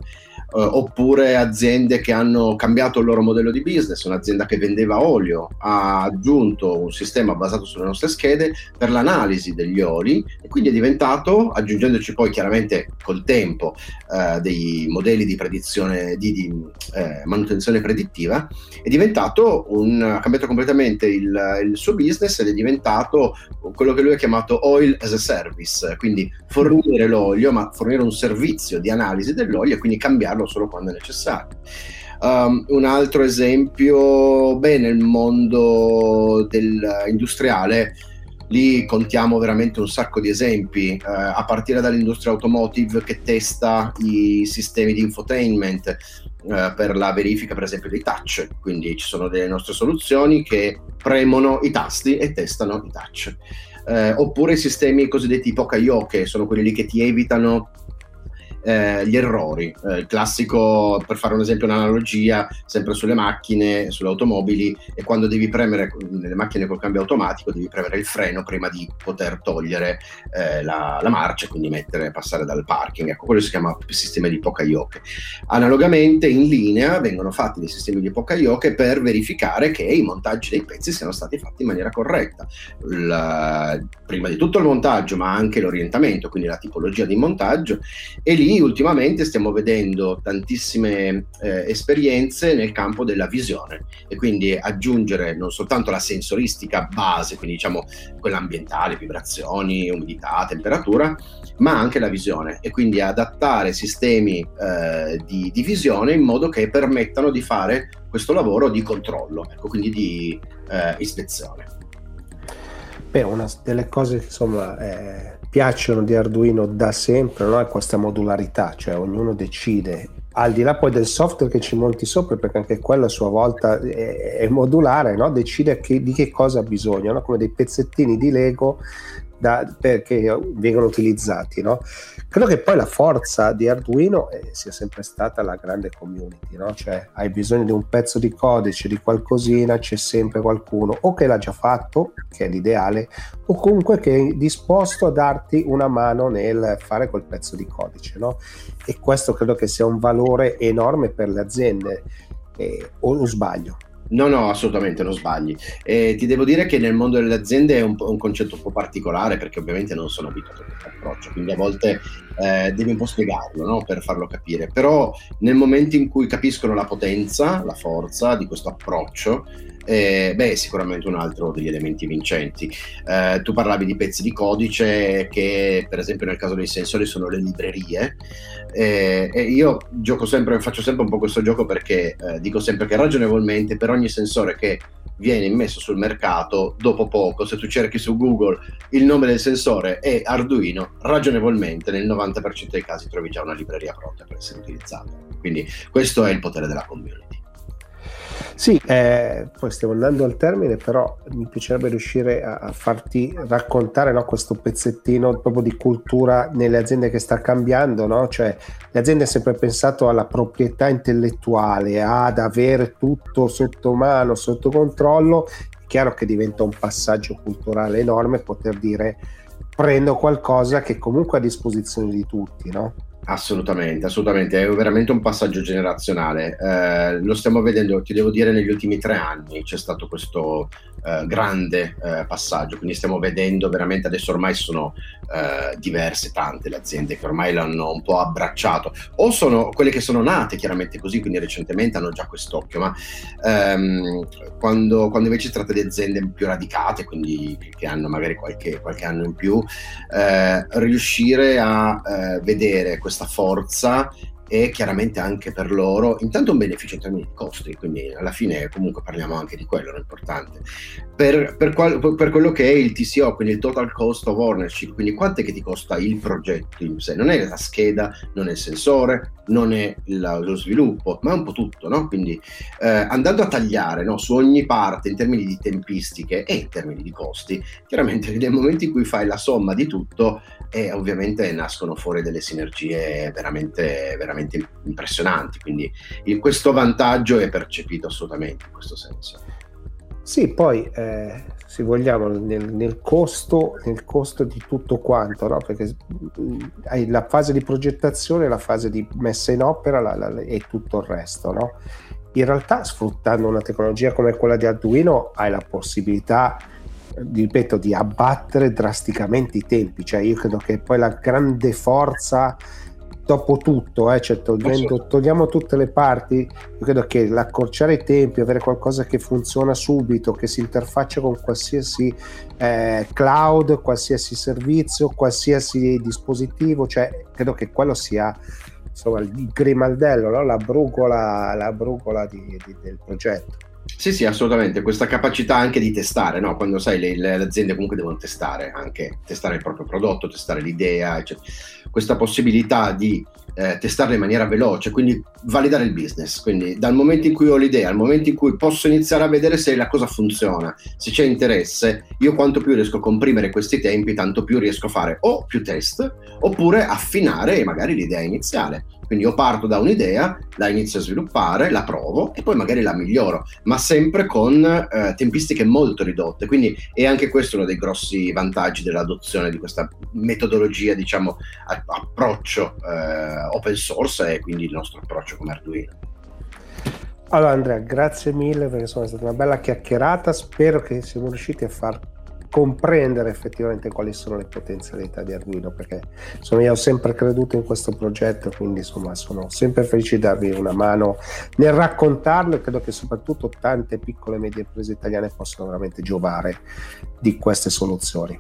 oppure aziende che hanno cambiato il loro modello di business, un'azienda che vendeva olio ha aggiunto un sistema basato sulle nostre schede per l'analisi degli oli e quindi è diventato, aggiungendoci poi chiaramente col tempo eh, dei modelli di predizione, di, di eh, manutenzione predittiva, è diventato un, ha cambiato completamente il, il suo business ed è diventato quello che lui ha chiamato oil as a service, quindi fornire l'olio, ma fornire un servizio di analisi dell'olio e quindi cambiarlo farlo solo quando è necessario. Um, un altro esempio, beh, nel mondo del, industriale, lì contiamo veramente un sacco di esempi, eh, a partire dall'industria automotive che testa i sistemi di infotainment eh, per la verifica, per esempio, dei touch. Quindi ci sono delle nostre soluzioni che premono i tasti e testano i touch. Eh, oppure i sistemi cosiddetti Pokayo, che sono quelli lì che ti evitano eh, gli errori. Eh, il classico, per fare un esempio, un'analogia, sempre sulle macchine, sulle automobili, e quando devi premere nelle macchine col cambio automatico, devi premere il freno prima di poter togliere eh, la, la, marcia, quindi mettere, passare dal parking. Ecco, quello si chiama sistema di Pokayoke. Analogamente, in linea vengono fatti dei sistemi di Pokayoke per verificare che i montaggi dei pezzi siano stati fatti in maniera corretta. La, prima di tutto il montaggio, ma anche l'orientamento, quindi la tipologia di montaggio, e lì ultimamente stiamo vedendo tantissime eh, esperienze nel campo della visione e quindi aggiungere non soltanto la sensoristica base, quindi diciamo quella ambientale, vibrazioni, umidità, temperatura, ma anche la visione e quindi adattare sistemi eh, di, di, visione in modo che permettano di fare questo lavoro di controllo, ecco, quindi di eh, ispezione. Beh, una delle cose che insomma eh, piacciono di Arduino da sempre no? è questa modularità, cioè ognuno decide, al di là poi del software che ci monti sopra, perché anche quello a sua volta è, modulare, no? decide che, di che cosa ha bisogno, no? come dei pezzettini di Lego da, perché vengono utilizzati. No? Credo che poi la forza di Arduino eh, sia sempre stata la grande community, no? cioè hai bisogno di un pezzo di codice, di qualcosina, c'è sempre qualcuno o che l'ha già fatto, che è l'ideale, o comunque che è disposto a darti una mano nel fare quel pezzo di codice. No? E questo credo che sia un valore enorme per le aziende. Eh, o, sbaglio? No, no, assolutamente non sbagli. E ti devo dire che nel mondo delle aziende è un, un concetto un po' particolare perché ovviamente non sono abituato a questo approccio, quindi a volte eh, devi un po' spiegarlo no? per farlo capire. Però nel momento in cui capiscono la potenza, la forza di questo approccio, eh, beh, è sicuramente un altro degli elementi vincenti. Eh, tu parlavi di pezzi di codice che, per esempio, nel caso dei sensori sono le librerie. Eh, e io gioco sempre, faccio sempre un po' questo gioco perché eh, dico sempre che ragionevolmente per ogni sensore che viene immesso sul mercato, dopo poco, se tu cerchi su Google il nome del sensore e Arduino, ragionevolmente nel 90% dei casi trovi già una libreria pronta per essere utilizzata. Quindi questo è il potere della community. Sì, eh, poi stiamo andando al termine, però mi piacerebbe riuscire a, a farti raccontare no, questo pezzettino proprio di cultura nelle aziende che sta cambiando, no? cioè le aziende hanno sempre pensato alla proprietà intellettuale, ad avere tutto sotto mano, sotto controllo, è chiaro che diventa un passaggio culturale enorme poter dire prendo qualcosa che comunque è a disposizione di tutti, no? Assolutamente, assolutamente, è veramente un passaggio generazionale. Eh, lo stiamo vedendo, ti devo dire, negli ultimi tre anni c'è stato questo eh, grande eh, passaggio, quindi stiamo vedendo veramente adesso ormai sono eh, diverse, tante le aziende che ormai l'hanno un po' abbracciato, o sono quelle che sono nate chiaramente così, quindi recentemente hanno già quest'occhio, ma ehm, quando, quando, invece si tratta di aziende più radicate, quindi che hanno magari qualche, qualche anno in più, eh, riuscire a eh, vedere questa forza e chiaramente anche per loro intanto un beneficio in termini di costi, quindi alla fine comunque parliamo anche di quello, è importante. Per, per, qual, per, quello che è il TCO, quindi il Total Cost of Ownership, quindi quanto è che ti costa il progetto in sé? Non è la scheda, non è il sensore, non è la, lo sviluppo, ma è un po' tutto, no? Quindi eh, andando a tagliare no, su ogni parte in termini di tempistiche e in termini di costi, chiaramente nel momento in cui fai la somma di tutto, eh, ovviamente nascono fuori delle sinergie veramente, veramente veramente impressionanti, quindi questo vantaggio è percepito assolutamente in questo senso. Sì, poi eh, se vogliamo nel, nel, costo, nel costo di tutto quanto, no? perché mm, hai la fase di progettazione, la fase di messa in opera la, la, e tutto il resto. No? In realtà sfruttando una tecnologia come quella di Arduino hai la possibilità ripeto, di abbattere drasticamente i tempi. Cioè, io credo che poi la grande forza dopo tutto, eh, cioè togliendo, togliamo tutte le parti, io credo che l'accorciare i tempi, avere qualcosa che funziona subito, che si interfaccia con qualsiasi eh, cloud, qualsiasi servizio, qualsiasi dispositivo, cioè credo che quello sia insomma il grimaldello, no? la brugola, la brugola di, di, del progetto. Sì, sì, assolutamente. Questa capacità anche di testare, no? quando sai, le, le, aziende comunque devono testare anche, testare il proprio prodotto, testare l'idea, eccetera. Questa possibilità di eh, testarla in maniera veloce, quindi validare il business. Quindi dal momento in cui ho l'idea, al momento in cui posso iniziare a vedere se la cosa funziona, se c'è interesse, io quanto più riesco a comprimere questi tempi, tanto più riesco a fare o più test, oppure affinare magari l'idea iniziale. Quindi io parto da un'idea, la inizio a sviluppare, la provo e poi magari la miglioro, ma sempre con eh, tempistiche molto ridotte. Quindi è anche questo uno dei grossi vantaggi dell'adozione di questa metodologia, diciamo, approccio eh, open source e quindi il nostro approccio come Arduino. Allora Andrea, grazie mille perché sono stata una bella chiacchierata, spero che siamo riusciti a far comprendere effettivamente quali sono le potenzialità di Arduino perché insomma, io ho sempre creduto in questo progetto quindi insomma sono sempre felice di darvi una mano nel raccontarlo e credo che soprattutto tante piccole e medie imprese italiane possano veramente giovare di queste soluzioni.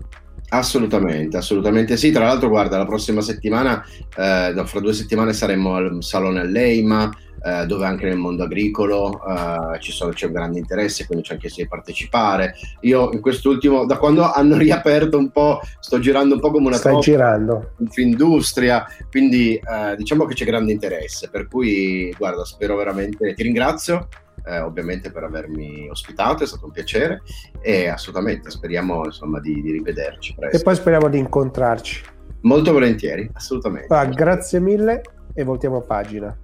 Assolutamente, assolutamente sì. Tra l'altro, guarda, la prossima settimana, eh, no, fra due settimane saremo al salone all'EIMA, eh, dove anche nel mondo agricolo eh, sono, c'è un grande interesse, quindi c'è anche se partecipare. Io in quest'ultimo, da quando hanno riaperto un po', sto girando un po' come una Stai girando. industria, quindi eh, diciamo che c'è grande interesse, per cui guarda, spero veramente, ti ringrazio. Eh, ovviamente per avermi ospitato, è stato un piacere e assolutamente speriamo insomma di, di rivederci presto. E poi speriamo di incontrarci. Molto volentieri, assolutamente. Ah, grazie mille e voltiamo pagina.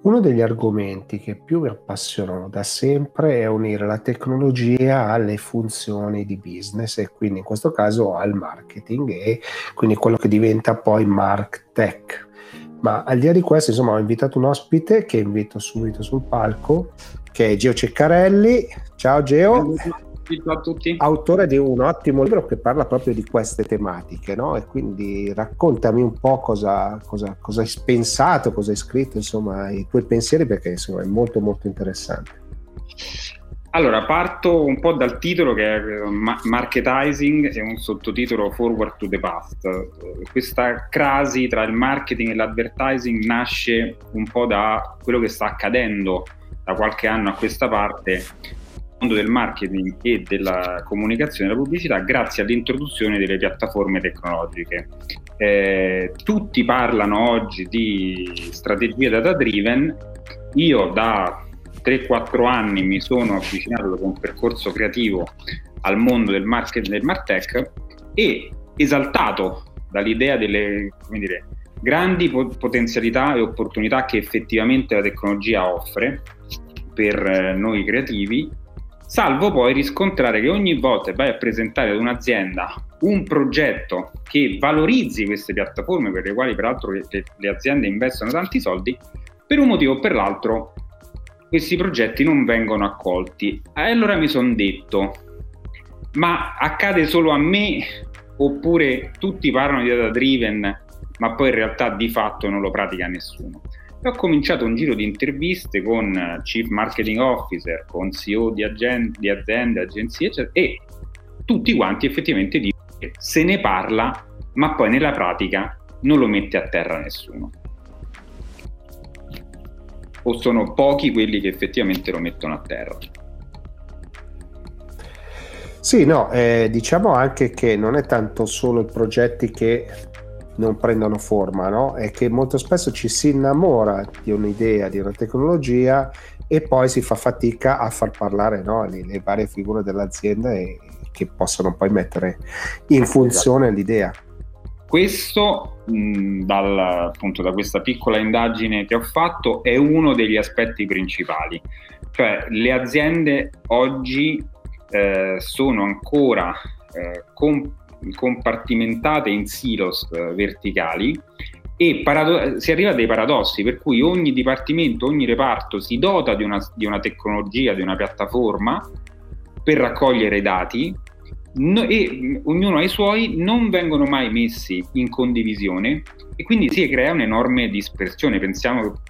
Uno degli argomenti che più mi appassionano da sempre è unire la tecnologia alle funzioni di business e quindi in questo caso al marketing e quindi quello che diventa poi MarkTech. Ma al di là di questo, insomma, ho invitato un ospite che invito subito sul palco, che è Geo Ceccarelli. Ciao Geo. ciao a tutti. Autore di un ottimo libro che parla proprio di queste tematiche, no? E quindi raccontami un po' cosa, cosa, cosa hai pensato, cosa hai scritto, insomma, i tuoi pensieri, perché insomma è molto molto interessante. Allora, parto un po' dal titolo che è eh, Marketizing e un sottotitolo Forward to the Past. Questa crasi tra il marketing e l'advertising nasce un po' da quello che sta accadendo da qualche anno a questa parte nel mondo del marketing e della comunicazione e della pubblicità grazie all'introduzione delle piattaforme tecnologiche. Eh, tutti parlano oggi di strategia data driven, io da 3-4 anni mi sono avvicinato dopo un percorso creativo al mondo del marketing del Martech e esaltato dall'idea delle dire, grandi potenzialità e opportunità che effettivamente la tecnologia offre per eh, noi creativi, salvo poi riscontrare che ogni volta che vai a presentare ad un'azienda un progetto che valorizzi queste piattaforme per le quali peraltro le, le aziende investono tanti soldi, per un motivo o per l'altro questi progetti non vengono accolti. E allora mi sono detto, ma accade solo a me oppure tutti parlano di data driven, ma poi in realtà di fatto non lo pratica nessuno? E ho cominciato un giro di interviste con chief marketing officer, con CEO di, agen- di aziende, agenzie, eccetera, e tutti quanti effettivamente dicono che se ne parla, ma poi nella pratica non lo mette a terra nessuno o sono pochi quelli che effettivamente lo mettono a terra? Sì, no, eh, diciamo anche che non è tanto solo i progetti che non prendono forma, no? È che molto spesso ci si innamora di un'idea, di una tecnologia e poi si fa fatica a far parlare no? le, le, varie figure dell'azienda e, che possono poi mettere in funzione esatto. l'idea. Questo, dal, appunto, da questa piccola indagine che ho fatto, è uno degli aspetti principali. Cioè, le aziende oggi eh, sono ancora eh, com- compartimentate in silos eh, verticali e parado- si arriva a dei paradossi per cui ogni dipartimento, ogni reparto si dota di una, di una tecnologia, di una piattaforma per raccogliere dati no, e ognuno ha i suoi, non vengono mai messi in condivisione e quindi si crea un'enorme dispersione. Pensiamo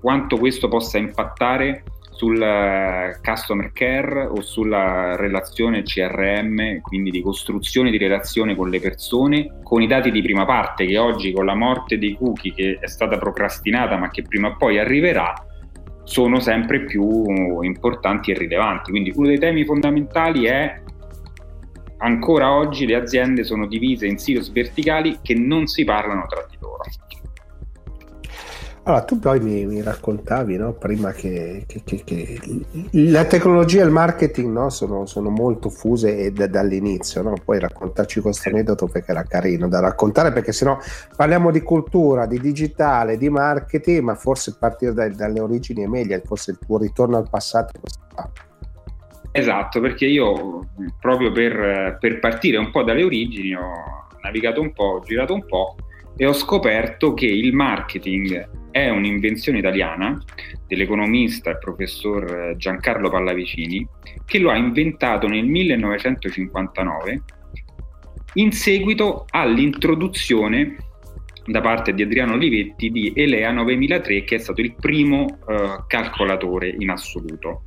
quanto questo possa impattare sul eh, customer care o sulla relazione CRM, quindi di costruzione di relazione con le persone, con i dati di prima parte che oggi con la morte dei cookie che è stata procrastinata ma che prima o poi arriverà, sono sempre più importanti e rilevanti. Quindi uno dei temi fondamentali è ancora oggi le aziende sono divise in silos verticali che non si parlano tra di loro. Allora, tu poi mi, mi raccontavi no, prima che, che, che, che, la tecnologia e il marketing no, sono, sono, molto fuse da, dall'inizio, no? poi raccontarci questo aneddoto perché era carino da raccontare, perché sennò parliamo di cultura, di digitale, di marketing, ma forse partire dai, dalle origini è meglio, forse il tuo ritorno al passato è questo. Esatto, perché io proprio per, per, partire un po' dalle origini ho navigato un po', ho girato un po' e ho scoperto che il marketing è un'invenzione italiana dell'economista e professor Giancarlo Pallavicini che lo ha inventato nel 1959 in seguito all'introduzione da parte di Adriano Olivetti di Elea 9003 che è stato il primo eh, calcolatore in assoluto.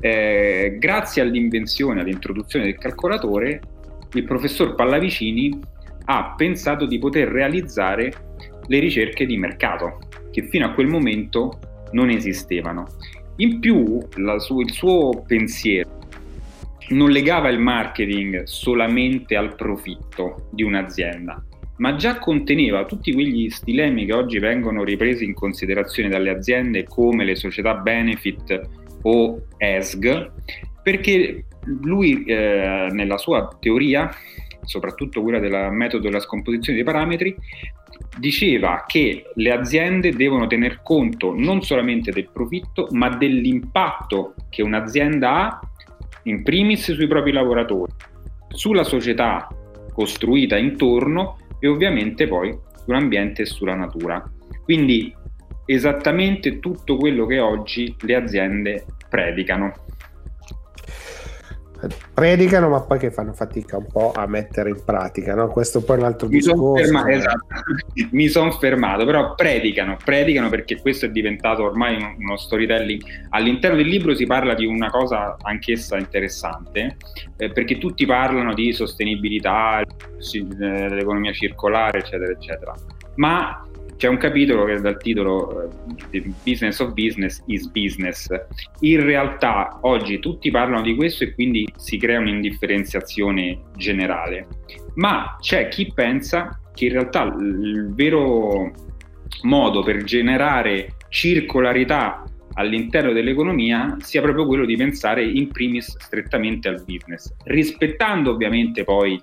Eh, grazie all'invenzione, all'introduzione del calcolatore, il professor Pallavicini ha pensato di poter realizzare le ricerche di mercato che fino a quel momento non esistevano. In più, su, il suo pensiero non legava il marketing solamente al profitto di un'azienda, ma già conteneva tutti quegli stilemi che oggi vengono ripresi in considerazione dalle aziende come le società benefit o ESG, perché lui eh, nella sua teoria, soprattutto quella del metodo della scomposizione dei parametri, diceva che le aziende devono tener conto non solamente del profitto, ma dell'impatto che un'azienda ha in primis sui propri lavoratori, sulla società costruita intorno e ovviamente poi sull'ambiente e sulla natura. Quindi esattamente tutto quello che oggi le aziende predicano. Predicano ma poi che fanno fatica un po' a mettere in pratica, no? Questo poi è un altro mi discorso. Son fermato, esatto. Mi sono fermato, però predicano, predicano perché questo è diventato ormai uno storytelling. All'interno del libro si parla di una cosa anch'essa interessante, eh, perché tutti parlano di sostenibilità, eh, dell'economia circolare, eccetera, eccetera. Ma c'è un capitolo che dal titolo uh, Business of Business is Business. In realtà oggi tutti parlano di questo e quindi si crea un'indifferenziazione generale, ma c'è chi pensa che in realtà il vero modo per generare circolarità all'interno dell'economia sia proprio quello di pensare in primis strettamente al business, rispettando ovviamente poi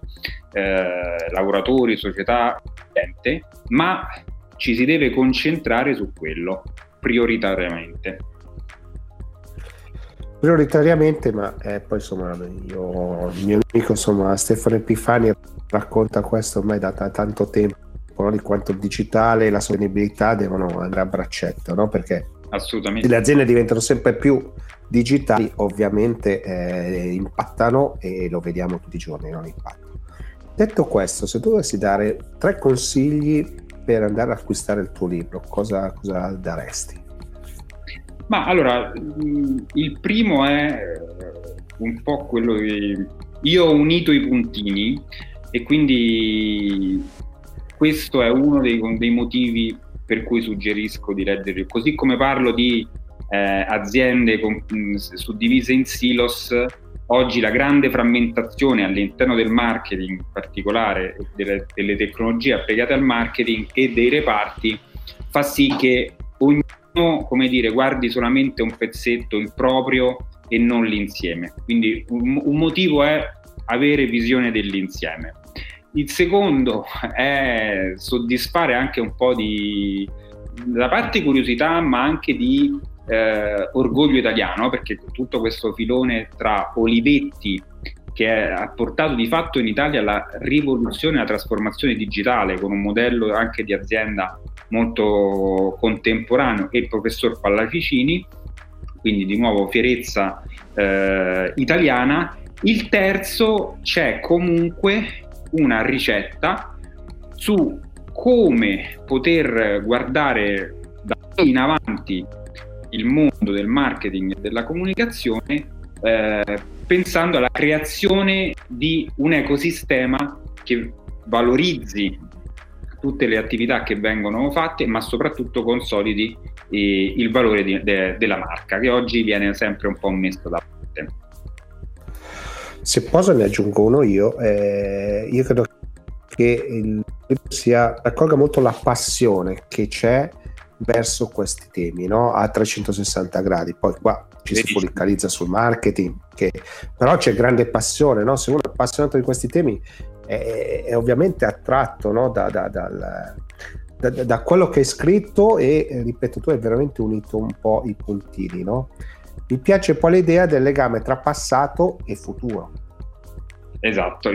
eh, lavoratori, società, gente, ma ci si deve concentrare su quello prioritariamente. Prioritariamente, ma eh, poi insomma, io, il mio amico insomma, Stefano Epifani racconta questo ormai da, da tanto tempo no? di quanto il digitale e la sostenibilità devono andare a braccetto, no? perché le aziende diventano sempre più digitali, ovviamente eh, impattano e lo vediamo tutti i giorni, non impatto. Detto questo, se tu dovessi dare tre consigli per andare ad acquistare il tuo libro, cosa, cosa daresti? Ma allora, mm, il primo è eh, un po' quello che io ho unito i puntini e quindi questo è uno dei, dei motivi per cui suggerisco di leggere, così come parlo di eh, aziende con, mm, suddivise in silos, oggi la grande frammentazione all'interno del marketing, in particolare delle, delle, tecnologie applicate al marketing e dei reparti, fa sì che ognuno, come dire, guardi solamente un pezzetto, il proprio e non l'insieme. Quindi un, un motivo è avere visione dell'insieme. Il secondo è soddisfare anche un po' di da parte curiosità, ma anche di eh, orgoglio italiano, perché tutto questo filone tra Olivetti che ha portato di fatto in Italia la rivoluzione, la trasformazione digitale con un modello anche di azienda molto contemporaneo e il professor Pallaficini, quindi di nuovo fierezza eh, italiana. Il terzo c'è comunque una ricetta su come poter guardare da qui in avanti il mondo del marketing e della comunicazione eh, pensando alla creazione di un ecosistema che valorizzi tutte le attività che vengono fatte, ma soprattutto consolidi eh, il valore di, de, della marca, che oggi viene sempre un po' messo da parte. Se posso ne aggiungo uno io, eh, io credo che il sia, raccolga molto la passione che c'è verso questi temi no? a 360 gradi. Poi qua ci si focalizza sul marketing, che, però c'è grande passione. No? Se uno è appassionato di questi temi, è, è ovviamente attratto no? da, da, da, da, quello che è scritto e, ripeto, tu hai veramente unito un po' i puntini. No? Mi piace poi l'idea del legame tra passato e futuro. Esatto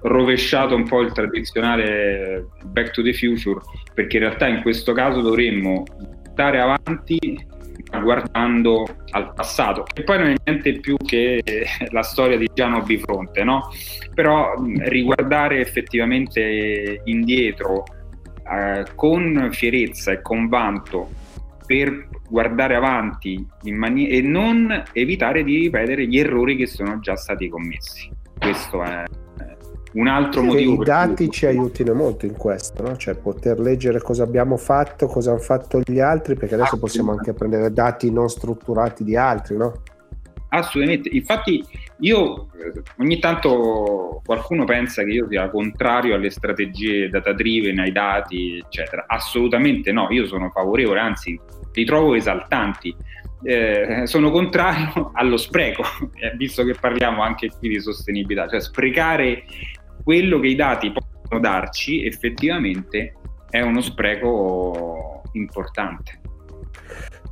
rovesciato un po' il tradizionale back to the future, perché in realtà in questo caso dovremmo stare avanti guardando al passato e poi non è niente più che la storia di Giano Bifronte, no? Però riguardare effettivamente indietro eh, con fierezza e con vanto per guardare avanti mani- e non evitare di ripetere gli errori che sono già stati commessi. Questo è un altro sì, motivo. I dati cui... ci aiutino molto in questo, no? cioè poter leggere cosa abbiamo fatto, cosa hanno fatto gli altri, perché adesso possiamo anche prendere dati non strutturati di altri, no? Assolutamente, infatti io eh, ogni tanto qualcuno pensa che io sia contrario alle strategie data driven, ai dati, eccetera. Assolutamente no, io sono favorevole, anzi li trovo esaltanti. Eh, sono contrario allo spreco, eh, visto che parliamo anche qui di sostenibilità, cioè sprecare quello che i dati possono darci effettivamente è uno spreco importante.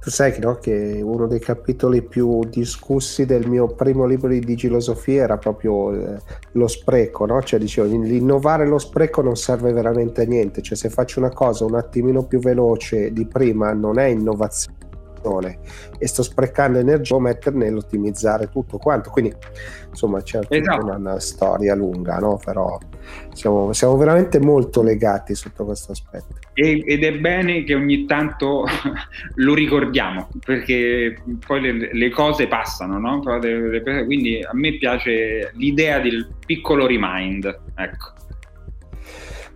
Tu sai no, che uno dei capitoli più discussi del mio primo libro di digilosofia era proprio eh, lo spreco, no? Cioè dicevo, innovare lo spreco non serve veramente a niente, cioè se faccio una cosa un attimino più veloce di prima non è innovazione e sto sprecando energia mettere nell'ottimizzare tutto quanto quindi insomma c'è esatto. una, una, storia lunga no? però siamo, siamo, veramente molto legati sotto questo aspetto e, ed è bene che ogni tanto lo ricordiamo perché poi le, le cose passano no? quindi a me piace l'idea del piccolo remind ecco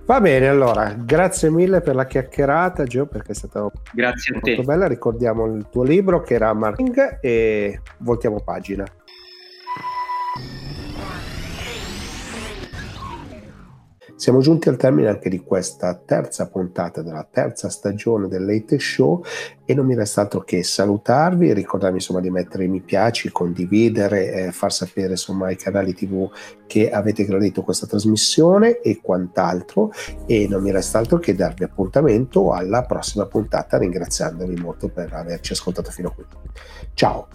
Va bene, allora, grazie mille per la chiacchierata, Gio, perché è stata grazie molto bella. Ricordiamo il tuo libro che era Marketing e voltiamo pagina. Siamo giunti al termine anche di questa terza puntata della terza stagione del Late Show e non mi resta altro che salutarvi, ricordarvi insomma di mettere mi piace, condividere, eh, far sapere insomma ai canali tv che avete gradito questa trasmissione e quant'altro e non mi resta altro che darvi appuntamento alla prossima puntata ringraziandovi molto per averci ascoltato fino a qui. Ciao!